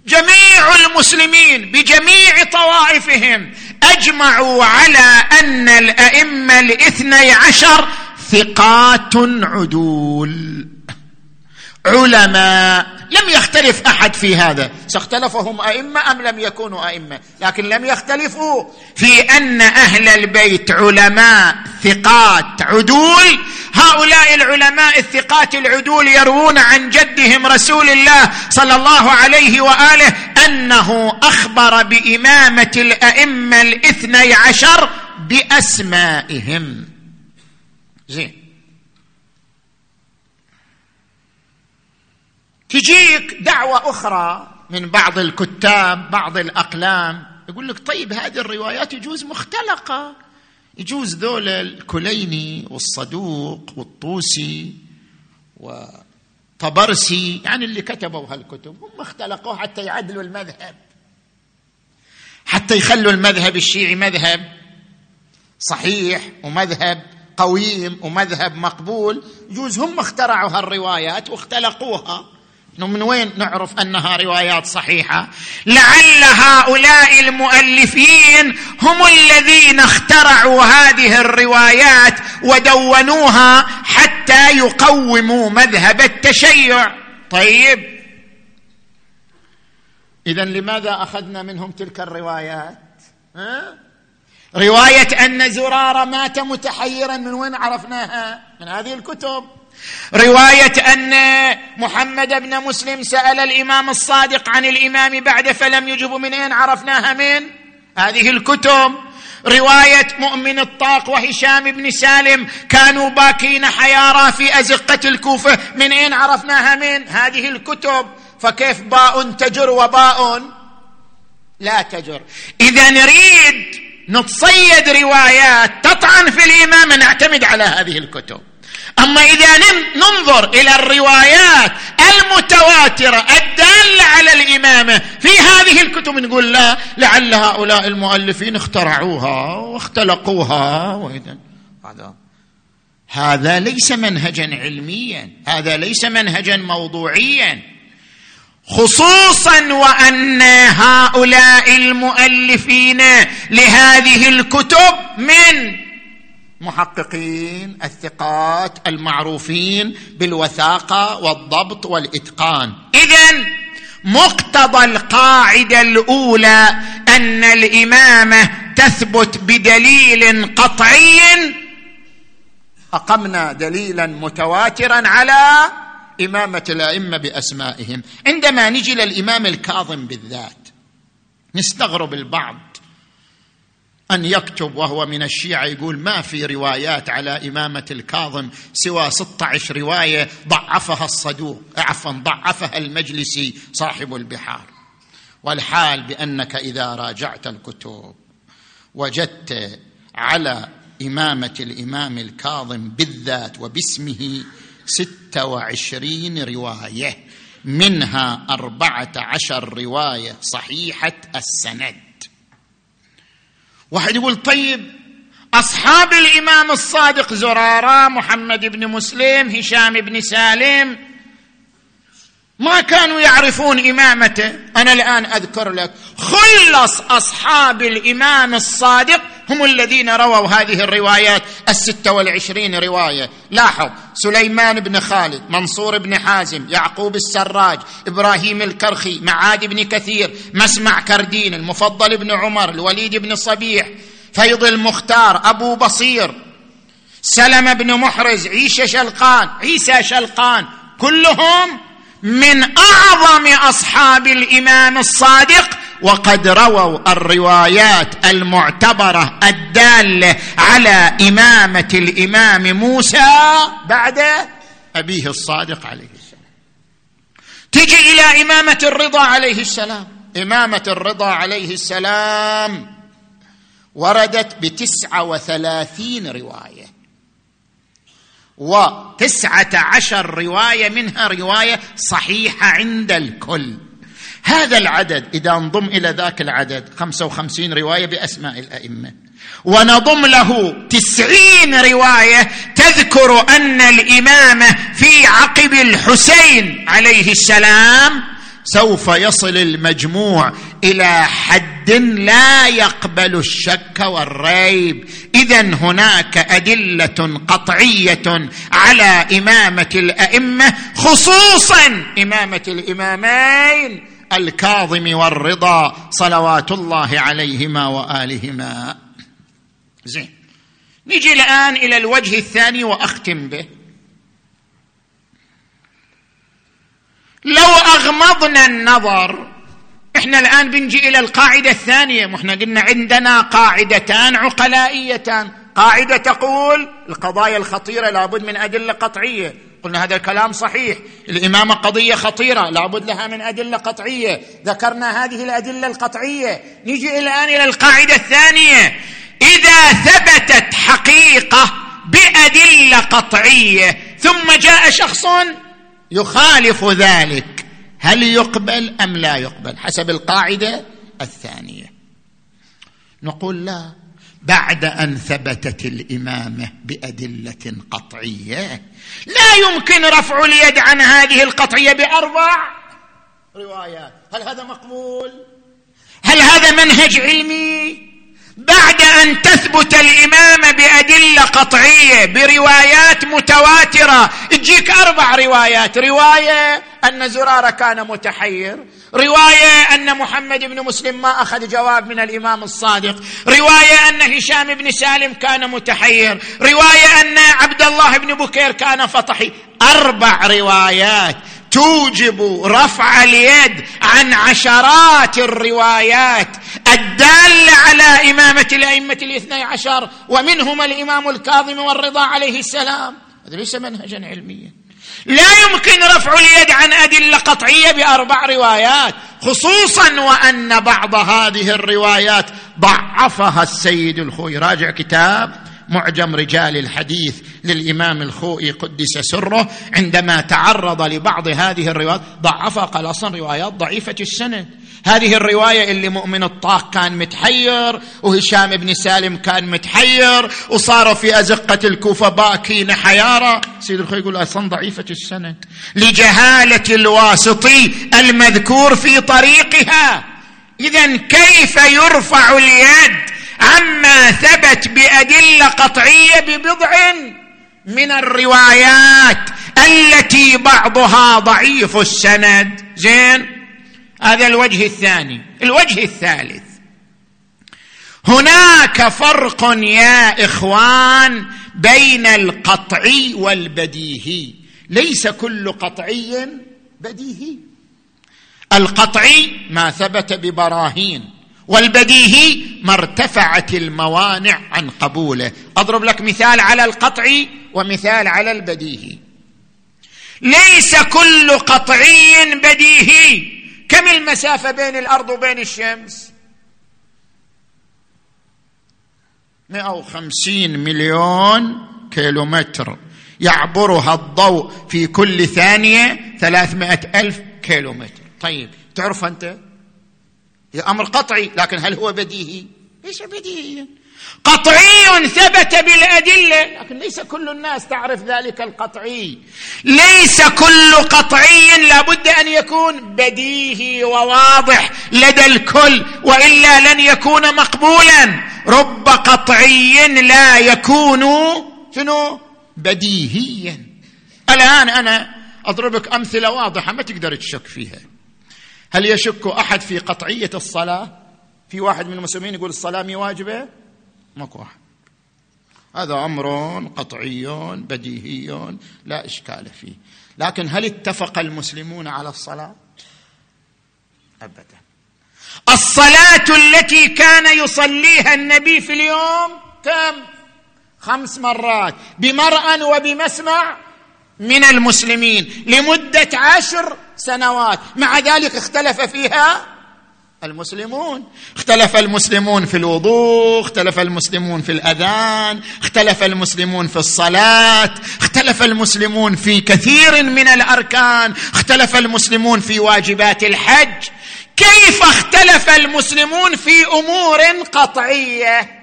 جميع المسلمين بجميع طوائفهم أجمعوا على أن الأئمة الاثني عشر ثقات عدول. علماء لم يختلف أحد في هذا. ساختلفوا هم أئمة أم لم يكونوا أئمة؟ لكن لم يختلفوا في أن أهل البيت علماء ثقات عدول. هؤلاء العلماء الثقات العدول يروون عن جدهم رسول الله صلى الله عليه وآله أنه أخبر بإمامة الأئمة الاثني عشر بأسمائهم. زين. تجيك دعوة أخرى من بعض الكتاب بعض الأقلام. يقول لك طيب هذه الروايات يجوز مختلقة. يجوز ذول الكليني والصدوق والطوسي وطبرسي يعني اللي كتبوا هالكتب هم اختلقوه حتى يعدلوا المذهب. حتى يخلوا المذهب الشيعي مذهب صحيح ومذهب قويم ومذهب مقبول. يجوز هم اخترعوا هالروايات واختلقوها. من وين نعرف أنها روايات صحيحة؟ لعل هؤلاء المؤلفين هم الذين اخترعوا هذه الروايات ودونوها حتى يقوموا مذهب التشيع. طيب. اذا لماذا أخذنا منهم تلك الروايات؟ ها؟ رواية أن زرارة مات متحيرا من وين عرفناها؟ من هذه الكتب. رواية أن محمد بن مسلم سأل الإمام الصادق عن الإمام بعد فلم يجب من أين عرفناها من؟ هذه الكتب. رواية مؤمن الطاق وهشام بن سالم كانوا باكين حيارى في أزقة الكوفة. من أين عرفناها من؟ هذه الكتب. فكيف باء تجر وباء لا تجر؟ إذا نريد نتصيد روايات تطعن في الامامه نعتمد على هذه الكتب. أما إذا ننظر إلى الروايات المتواترة الدالة على الإمامة في هذه الكتب نقول لا لعل هؤلاء المؤلفين اخترعوها واختلقوها واذا هذا هذا ليس منهجا علميا هذا ليس منهجا موضوعيا. خصوصا وأن هؤلاء المؤلفين لهذه الكتب من محققين الثقات المعروفين بالوثاقة والضبط والإتقان. اذا مقتضى القاعدة الأولى أن الإمامة تثبت بدليل قطعي أقمنا دليلا متواترا على إمامة الأئمة بأسمائهم. عندما نجي للإمام الكاظم بالذات نستغرب البعض. أن يكتب وهو من الشيعة يقول ما في روايات على إمامة الكاظم سوى 16 رواية ضعفها الصدوق عفوا ضعفها المجلسي صاحب البحار. والحال بأنك إذا راجعت الكتب وجدت على إمامة الإمام الكاظم بالذات وباسمه ستة وعشرين رواية منها أربعة عشر رواية صحيحة السند. واحد يقول طيب أصحاب الإمام الصادق زرارة محمد بن مسلم هشام بن سالم ما كانوا يعرفون إمامته. أنا الآن أذكر لك خلص أصحاب الإمام الصادق هم الذين رووا هذه الروايات الستة والعشرين رواية. لاحظ سليمان بن خالد منصور بن حازم يعقوب السراج إبراهيم الكرخي معاد بن كثير مسمع كردين المفضل بن عمر الوليد بن صبيح فيض المختار أبو بصير سلم بن محرز عيسى شلقان عيسى شلقان. كلهم من أعظم أصحاب الامام الصادق وقد رووا الروايات المعتبرة الدالة على إمامة الإمام موسى بعد أبيه الصادق عليه السلام. تجي إلى إمامة الرضا عليه السلام. إمامة الرضا عليه السلام وردت بتسعة وثلاثين رواية. وتسعة عشر رواية منها رواية صحيحة عند الكل. هذا العدد إذا انضم إلى ذاك العدد خمسة وخمسين رواية بأسماء الأئمة. ونضم له تسعين رواية تذكر أن الامامه في عقب الحسين عليه السلام سوف يصل المجموع إلى حد لا يقبل الشك والريب. اذا هناك أدلة قطعية على إمامة الأئمة خصوصا إمامة الإمامين. الكاظم والرضا صلوات الله عليهما وآلهما. زين. نجي الآن إلى الوجه الثاني وأختم به. لو أغمضنا النظر إحنا الآن بنجي إلى القاعدة الثانية. إحنا قلنا عندنا قاعدتان عقلائيتان. قاعدة تقول القضايا الخطيرة لابد من أدلة قطعية. قلنا هذا الكلام صحيح. الامامه قضية خطيرة لابد لها من أدلة قطعية. ذكرنا هذه الأدلة القطعية. نجي الآن إلى القاعدة الثانية. إذا ثبتت حقيقة بأدلة قطعية ثم جاء شخص يخالف ذلك هل يقبل أم لا يقبل؟ حسب القاعدة الثانية. نقول لا. بعد أن ثبتت الإمامة بأدلة قطعية لا يمكن رفع اليد عن هذه القطعية بأربع روايات. هل هذا مقبول؟ هل هذا منهج علمي؟ بعد أن تثبت الإمامة بأدلة قطعية بروايات متواترة تجيك أربع روايات. رواية أن زراره كان متحير رواية أن محمد بن مسلم ما أخذ جواب من الإمام الصادق. رواية أن هشام بن سالم كان متحير. رواية أن عبد الله بن بكير كان فطحي. أربع روايات توجب رفع اليد عن عشرات الروايات. الداله على إمامة الأئمة الاثني عشر ومنهما الإمام الكاظم والرضا عليه السلام. هذا ليس منهجا علميا. لا يمكن رفع اليد عن أدلة قطعية بأربع روايات خصوصا وأن بعض هذه الروايات ضعفها السيد الخوي. راجع كتاب معجم رجال الحديث للإمام الخوئي قدس سره عندما تعرض لبعض هذه الروايات ضعفها قال أصلا روايات ضعيفة السند. هذه الرواية اللي مؤمن الطاق كان متحير وهشام بن سالم كان متحير وصاروا في أزقة الكوفة باكين حيارة. سيد الخوي يقول أصلا ضعيفة السند. لجهالة الواسطي المذكور في طريقها. اذا كيف يرفع اليد عما ثبت بأدلة قطعية ببضع من الروايات التي بعضها ضعيف السند؟ زين؟ هذا الوجه الثاني. الوجه الثالث. هناك فرق يا إخوان بين القطعي والبديهي. ليس كل قطعي بديهي. القطعي ما ثبت ببراهين والبديهي ما ارتفعت الموانع عن قبوله. أضرب لك مثال على القطعي ومثال على البديهي. ليس كل قطعي بديهي. كم المسافة بين الأرض وبين الشمس؟ 150 مليون كيلومتر. يعبرها الضوء في كل ثانية ثلاثمائة ألف كيلومتر. طيب تعرف أنت؟ هي أمر قطعي لكن هل هو بديهي؟ ليس بديهيا. قطعي ثبت بالأدلة. لكن ليس كل الناس تعرف ذلك القطعي. ليس كل قطعي لابد أن يكون بديهي وواضح لدى الكل وإلا لن يكون مقبولا. رب قطعي لا يكون شنو؟ بديهيا. الآن أنا أضربك أمثلة واضحة ما تقدر تشك فيها. هل يشك أحد في قطعية الصلاة؟ في واحد من المسلمين يقول الصلاة مي واجبة؟ ماكو واحد هذا أمر قطعي بديهي لا إشكال فيه. لكن هل اتفق المسلمون على الصلاة؟ ابدا. الصلاة التي كان يصليها النبي في اليوم كم؟ خمس مرات. بمرأ وبمسمع من المسلمين لمدة عشر سنوات. مع ذلك اختلف فيها المسلمون. اختلف المسلمون في الوضوء اختلف المسلمون في الأذان اختلف المسلمون في الصلاة اختلف المسلمون في كثير من الأركان اختلف المسلمون في واجبات الحج. كيف اختلف المسلمون في أمور قطعية؟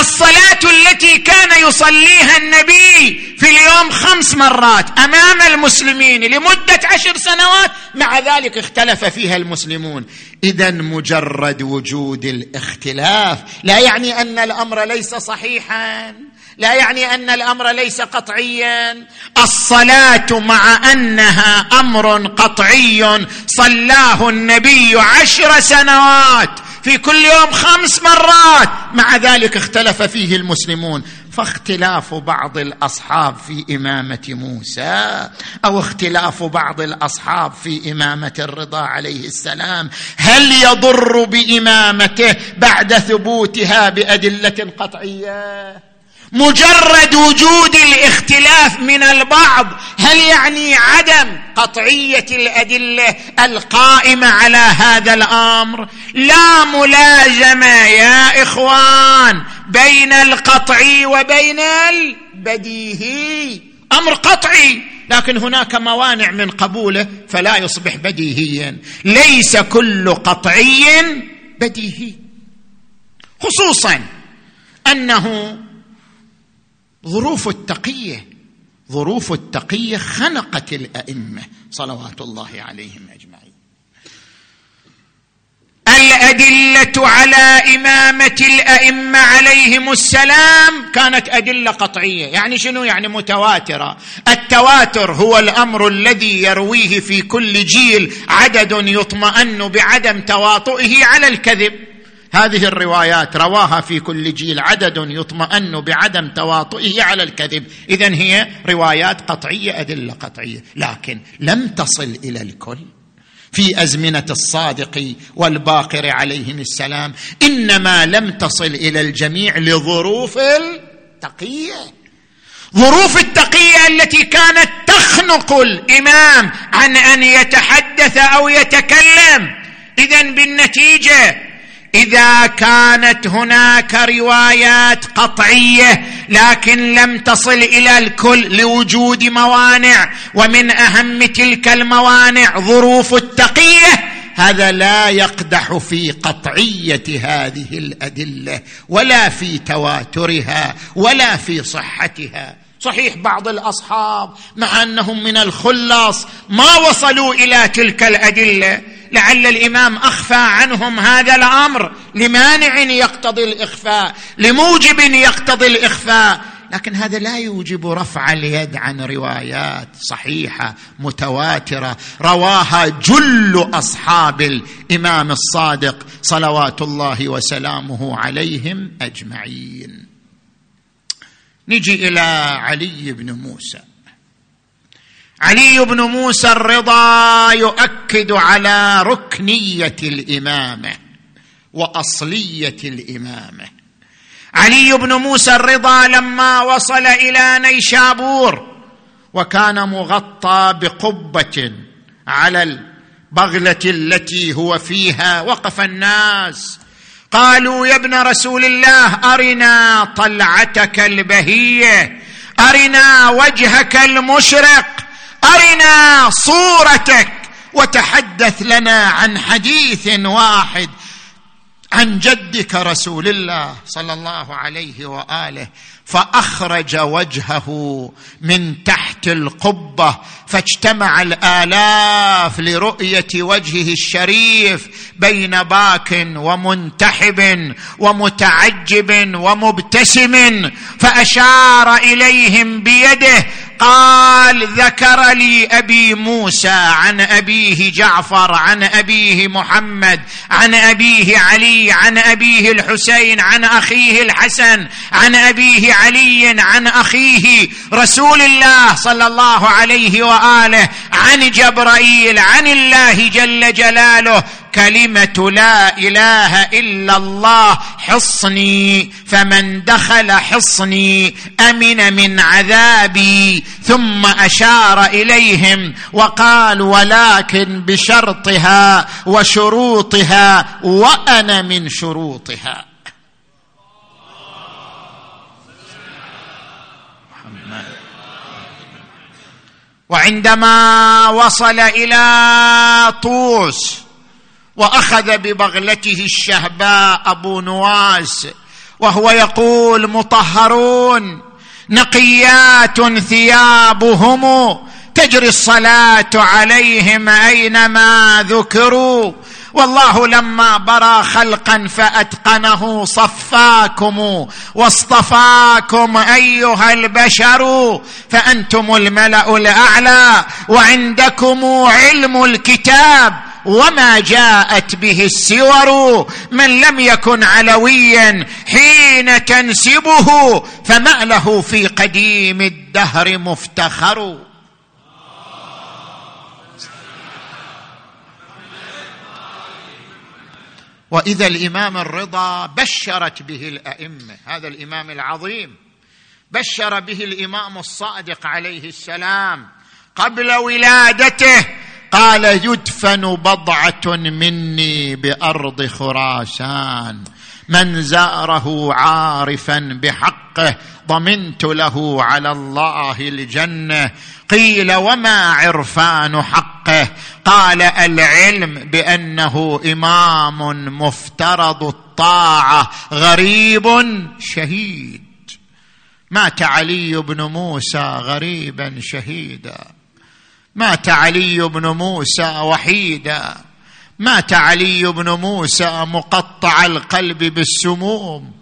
الصلاة التي كان يصليها النبي في اليوم خمس مرات أمام المسلمين لمدة عشر سنوات مع ذلك اختلف فيها المسلمون. اذا مجرد وجود الاختلاف لا يعني أن الأمر ليس صحيحا. لا يعني أن الأمر ليس قطعيا. الصلاة مع أنها أمر قطعي. صلاه النبي عشر سنوات في كل يوم خمس مرات. مع ذلك اختلف فيه المسلمون. فاختلاف بعض الأصحاب في إمامة موسى أو اختلاف بعض الأصحاب في إمامة الرضا عليه السلام. هل يضر بإمامته بعد ثبوتها بأدلة قطعية؟ مجرد وجود الاختلاف من البعض هل يعني عدم قطعية الأدلة القائمة على هذا الأمر؟ لا ملازمة يا إخوان بين القطعي وبين البديهي. أمر قطعي لكن هناك موانع من قبوله فلا يصبح بديهيا. ليس كل قطعي بديهي خصوصا أنه ظروف التقية ظروف التقية خنقت الأئمة صلوات الله عليهم أجمعين. الأدلة على إمامة الأئمة عليهم السلام كانت أدلة قطعية. يعني شنو؟ يعني متواترة. التواتر هو الأمر الذي يرويه في كل جيل عدد يطمئن بعدم تواطئه على الكذب. هذه الروايات رواها في كل جيل عدد يطمئن بعدم تواطئه على الكذب. اذا هي روايات قطعية أدلة قطعية. لكن لم تصل إلى الكل. في أزمنة الصادق والباقر عليهم السلام إنما لم تصل إلى الجميع لظروف التقية. ظروف التقية التي كانت تخنق الإمام عن أن يتحدث أو يتكلم. اذا بالنتيجة إذا كانت هناك روايات قطعية لكن لم تصل إلى الكل لوجود موانع ومن أهم تلك الموانع ظروف التقية هذا لا يقدح في قطعية هذه الأدلة ولا في تواترها ولا في صحتها. صحيح بعض الأصحاب مع أنهم من الخلص ما وصلوا إلى تلك الأدلة لعل الإمام أخفى عنهم هذا الأمر لمانع يقتضي الإخفاء لموجب يقتضي الإخفاء. لكن هذا لا يوجب رفع اليد عن روايات صحيحة متواترة. رواها جل أصحاب الإمام الصادق صلوات الله وسلامه عليهم أجمعين. نجي إلى علي بن موسى. علي بن موسى الرضا يؤكد على ركنية الإمامة وأصلية الإمامة. علي بن موسى الرضا لما وصل إلى نيشابور وكان مغطى بقبة على البغلة التي هو فيها وقف الناس. قالوا يا ابن رسول الله أرنا طلعتك البهية أرنا وجهك المشرق. أرنا صورتك وتحدث لنا عن حديث واحد عن جدك رسول الله صلى الله عليه وآله فأخرج وجهه من تحت القبة فاجتمع الآلاف لرؤية وجهه الشريف بين باك ومنتحب ومتعجب ومبتسم فأشار إليهم بيده قال ذكر لي أبي موسى عن أبيه جعفر عن أبيه محمد عن أبيه علي عن أبيه الحسين عن أخيه الحسن عن أبيه علي عن أخيه رسول الله صلى الله عليه وآله عن جبرائيل عن الله جل جلاله كلمة لا إله إلا الله حصني فمن دخل حصني أمن من عذابي ثم أشار إليهم وقال ولكن بشرطها وشروطها وأنا من شروطها. وعندما وصل إلى طوس وأخذ ببغلته الشهباء أبو نواس وهو يقول مطهرون نقيات ثيابهم تجري الصلاة عليهم أينما ذكروا والله لما برى خلقا فأتقنه صفاكم واصطفاكم أيها البشر فأنتم الملأ الأعلى وعندكم علم الكتاب وما جاءت به السور من لم يكن علويا حين تنسبه فما له في قديم الدهر مفتخر. وإذا الإمام الرضا بشرت به الأئمة هذا الإمام العظيم بشر به الإمام الصادق عليه السلام قبل ولادته قال يدفن بضعة مني بأرض خراسان. من زاره عارفا بحقه ضمنت له على الله الجنة. قيل وما عرفان حقه؟ قال العلم بأنه إمام مفترض الطاعة غريب شهيد. مات علي بن موسى غريبا شهيدا. مات علي بن موسى وحيدا. مات علي بن موسى مقطع القلب بالسموم.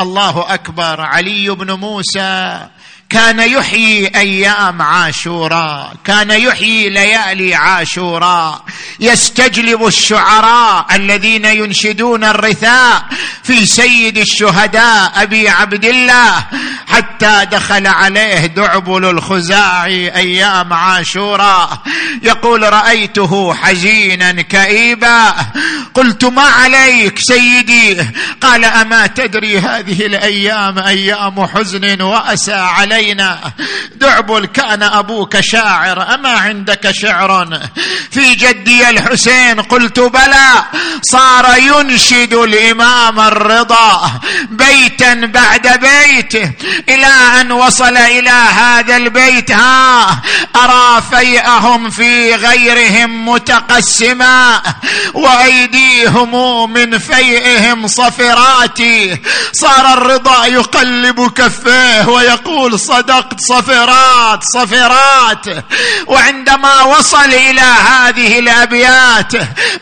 الله أكبر. علي بن موسى كان يحيي أيام عاشوراء كان يحيي ليالي عاشوراء يستجلب الشعراء الذين ينشدون الرثاء في سيد الشهداء أبي عبد الله حتى دخل عليه دعبل الخزاعي أيام عاشوراء يقول رأيته حزينا كئيبا. قلت ما عليك سيدي؟ قال أما تدري هذه الأيام أيام حزن وأسى علينا. دعبل كان أبوك شاعر أما عندك شعر؟ في جدي الحسين قلت بلى صار ينشد الإمام الرضا. بيتا بعد بيت إلى أن وصل إلى هذا البيت. ها أرى فيئهم في غيرهم متقسما وأيديهم من فيئهم صفرات صار الرضا يقلب كفيه ويقول صدقت صفرات صفرات. وعندما وصل إلى هذه الأبيات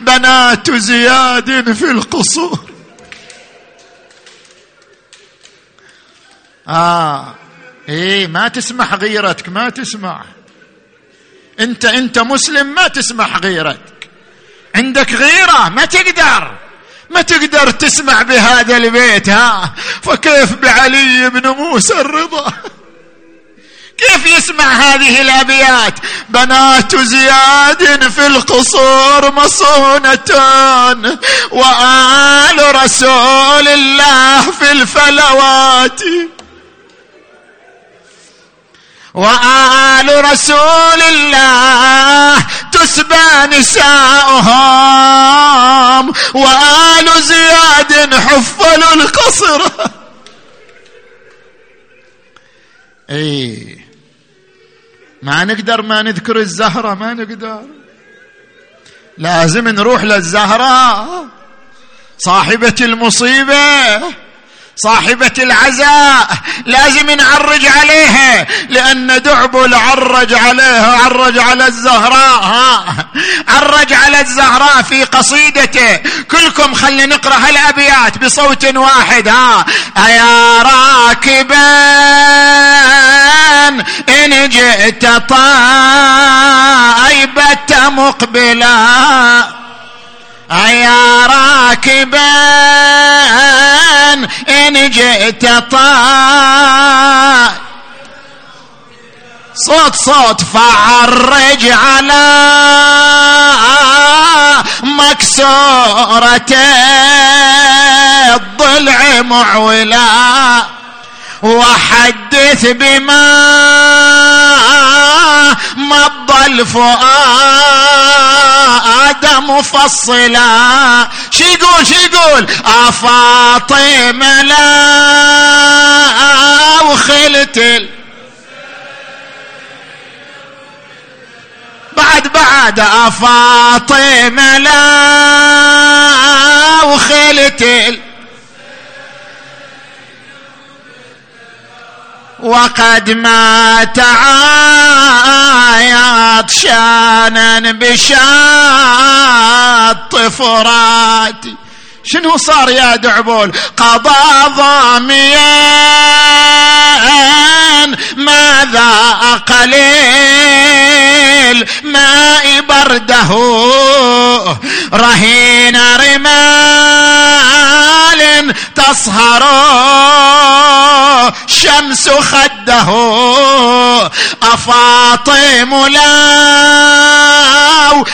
بنات زياد في القصور. آه إيه ما تسمح غيرتك ما تسمح. أنت أنت مسلم ما تسمح غيرتك. عندك غيرة ما تقدر. ما تقدر تسمع بهذا البيت ها. فكيف بعلي بن موسى الرضا؟ كيف يسمع هذه الأبيات؟ بنات زياد في القصور مصونه وآل رسول الله في الفلوات. وآل رسول الله تسبى نساؤهم وآل زياد حفلوا القصر اي ما نقدر ما نذكر الزهرة ما نقدر. لازم نروح للزهراء صاحبة المصيبة. صاحبة العزاء لازم نعرج عليها لأن دعبل عرج عليها عرج على الزهراء ها. عرج على الزهراء في قصيدته. كلكم خلي نقرأ هالأبيات بصوت واحد ها. أيا راكبا إن جئ جئت طائبة مقبلا يا راكبا إن جئت طائبا صوت صوت فعرج على مكسورة الضلع معولا وحدث بما مضى الفؤاد. مفصلا شي يقول شي يقول افاطمه لا وخلت بعد بعد فاطمة لا وخلت وقد ما تعايط شانا بشاط فراتي. شنو صار يا دعبول؟ قضى ضاميا. ماذا قليل ماء برده. رهين رمال تصهر شمس خده. أفاطم لو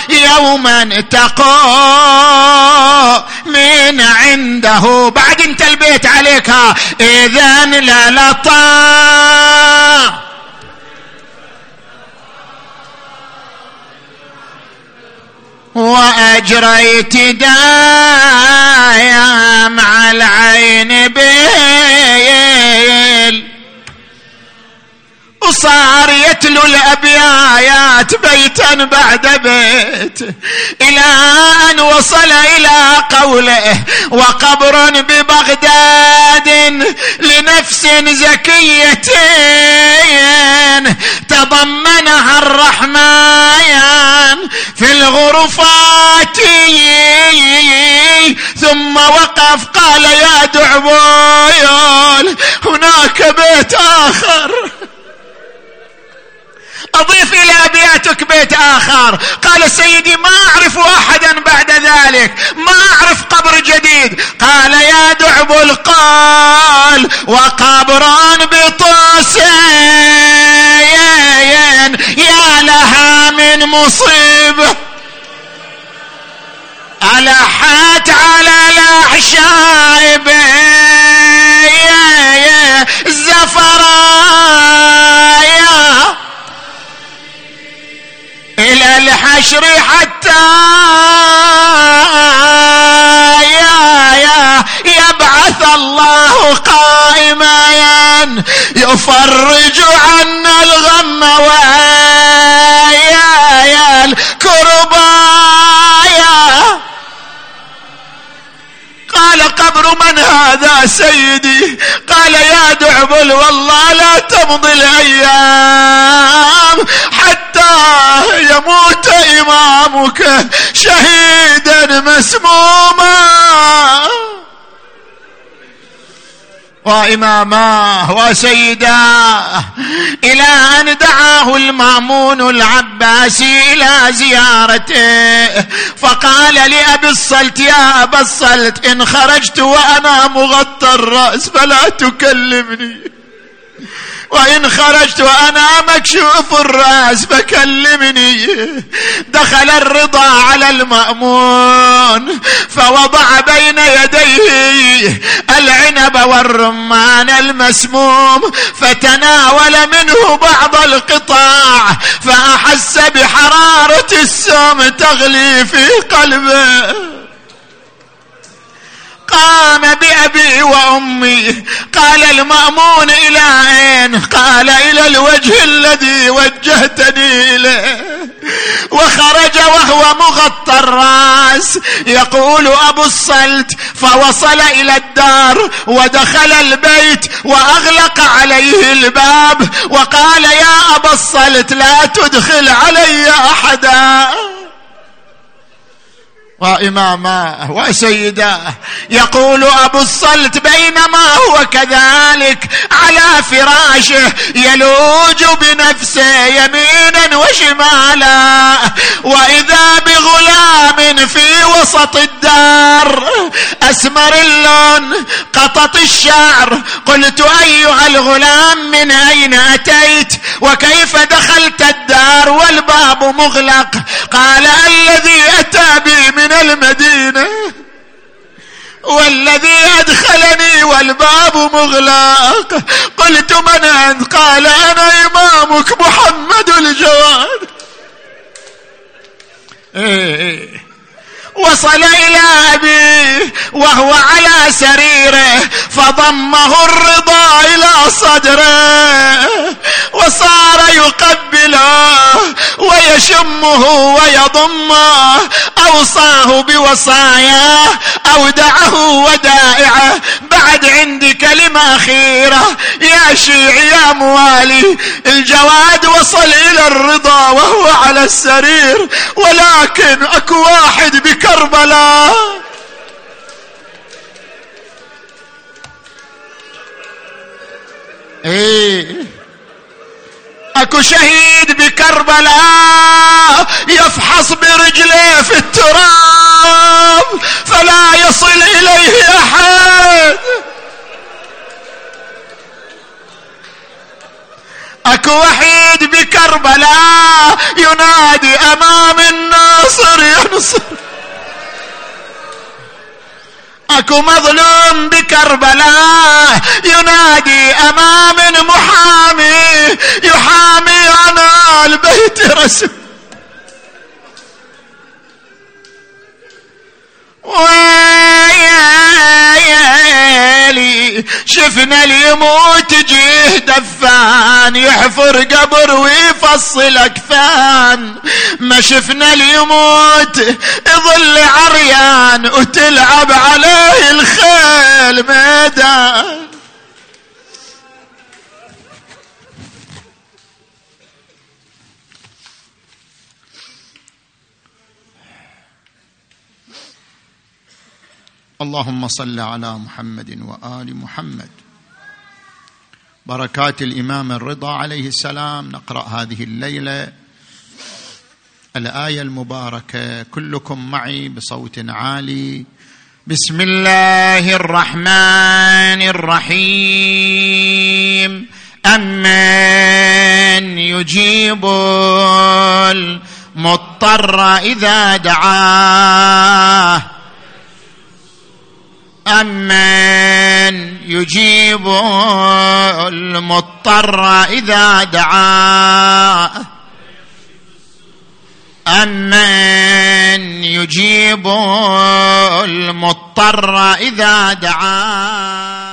يوما تقو من عنده. بعد انت البيت عليك. اذا للطا. وأجريت دايا مع العين بيل. وصار يتلو الأبيات بيتا بعد بيت. إلى أن وصل إلى قوله وقبر ببغداد لنفس زكية. تضمنها الرحمن في الغرفات. ثم وقف قال يا دعبويل هناك بيت آخر. أضيف إلى أبياتك بيت آخر. قال سيدي ما أعرف أحدا بعد ذلك. ما أعرف قبر جديد. قال يا دعب القال وقبران بطوسين يا لها من مصيبة ألحت على الأحشاء زفرايا. إلى الحشر حتى يا يا يبعث الله قائما يفرج عنا الغم ويا يا الكربايا قال قبر من هذا سيدي؟ قال يا دعبل والله لا تمضي الأيام. حتى يموت إمامك شهيدا مسموما. وإماماه وسيداه إلى أن دعاه المأمون العباسي إلى زيارته. فقال لأبي الصلت يا أبا الصلت إن خرجت وأنا مغطى الرأس فلا تكلمني. وإن خرجت وأنا مكشوف الرأس فكلمني. دخل الرضا على المأمون فوضع بين يديه العنب والرمان المسموم فتناول منه بعض القطاع فأحس بحرارة السم تغلي في قلبه. قام بأبي وأمي. قال المأمون إلى أين قال إلى الوجه الذي وجهتني إليه. وخرج وهو مغطى الرأس. يقول أبو الصلت فوصل إلى الدار ودخل البيت وأغلق عليه الباب. وقال يا ابا الصلت لا تدخل علي احدا. وإماماه وسيداه يقول أبو الصلت بينما هو كذلك على فراشه يلوج بنفسه يمينا وشمالا. وإذا بغلام في وسط الدار أسمر اللون قطط الشعر قلت أيها الغلام من أين أتيت وكيف دخلت الدار والباب مغلق؟ قال الذي أتى بي من المدينة والذي أدخلني والباب مغلق قلت من أنت؟ قال أنا إمامك محمد الجواد. إيه إيه. وصل إلى ابيه وهو على سريره فضمه الرضا إلى صدره وصار يقبله ويشمه ويضمه أوصاه بوصاياه أودعه ودائعه اخيره يا شيعي يا موالي الجواد وصل إلى الرضا وهو على السرير ولكن أكو واحد بك كربلاء إيه. أكو شهيد بكربلاء يفحص برجليه في التراب فلا يصل إليه أحد. اكو وحيد بكربلاء ينادي امام الناصر ينصر اكو مظلوم بكربلاء ينادي امام محامي يحامي عن البيت رسول. ويلي شفنا اليموت جيه دفان يحفر قبر ويفصل أكفان. ما شفنا اليموت يظل عريان وتلعب عليه الخيل ميدان. اللهم صل على محمد وآل محمد. بركات الإمام الرضا عليه السلام. نقرأ هذه الليلة. الآية المباركة. كلكم معي بصوت عالي. بسم الله الرحمن الرحيم. أمن يجيب المضطر إذا دعاه. أمن يجيب المضطر إذا دعاه أمن يجيب المضطر إذا دعاه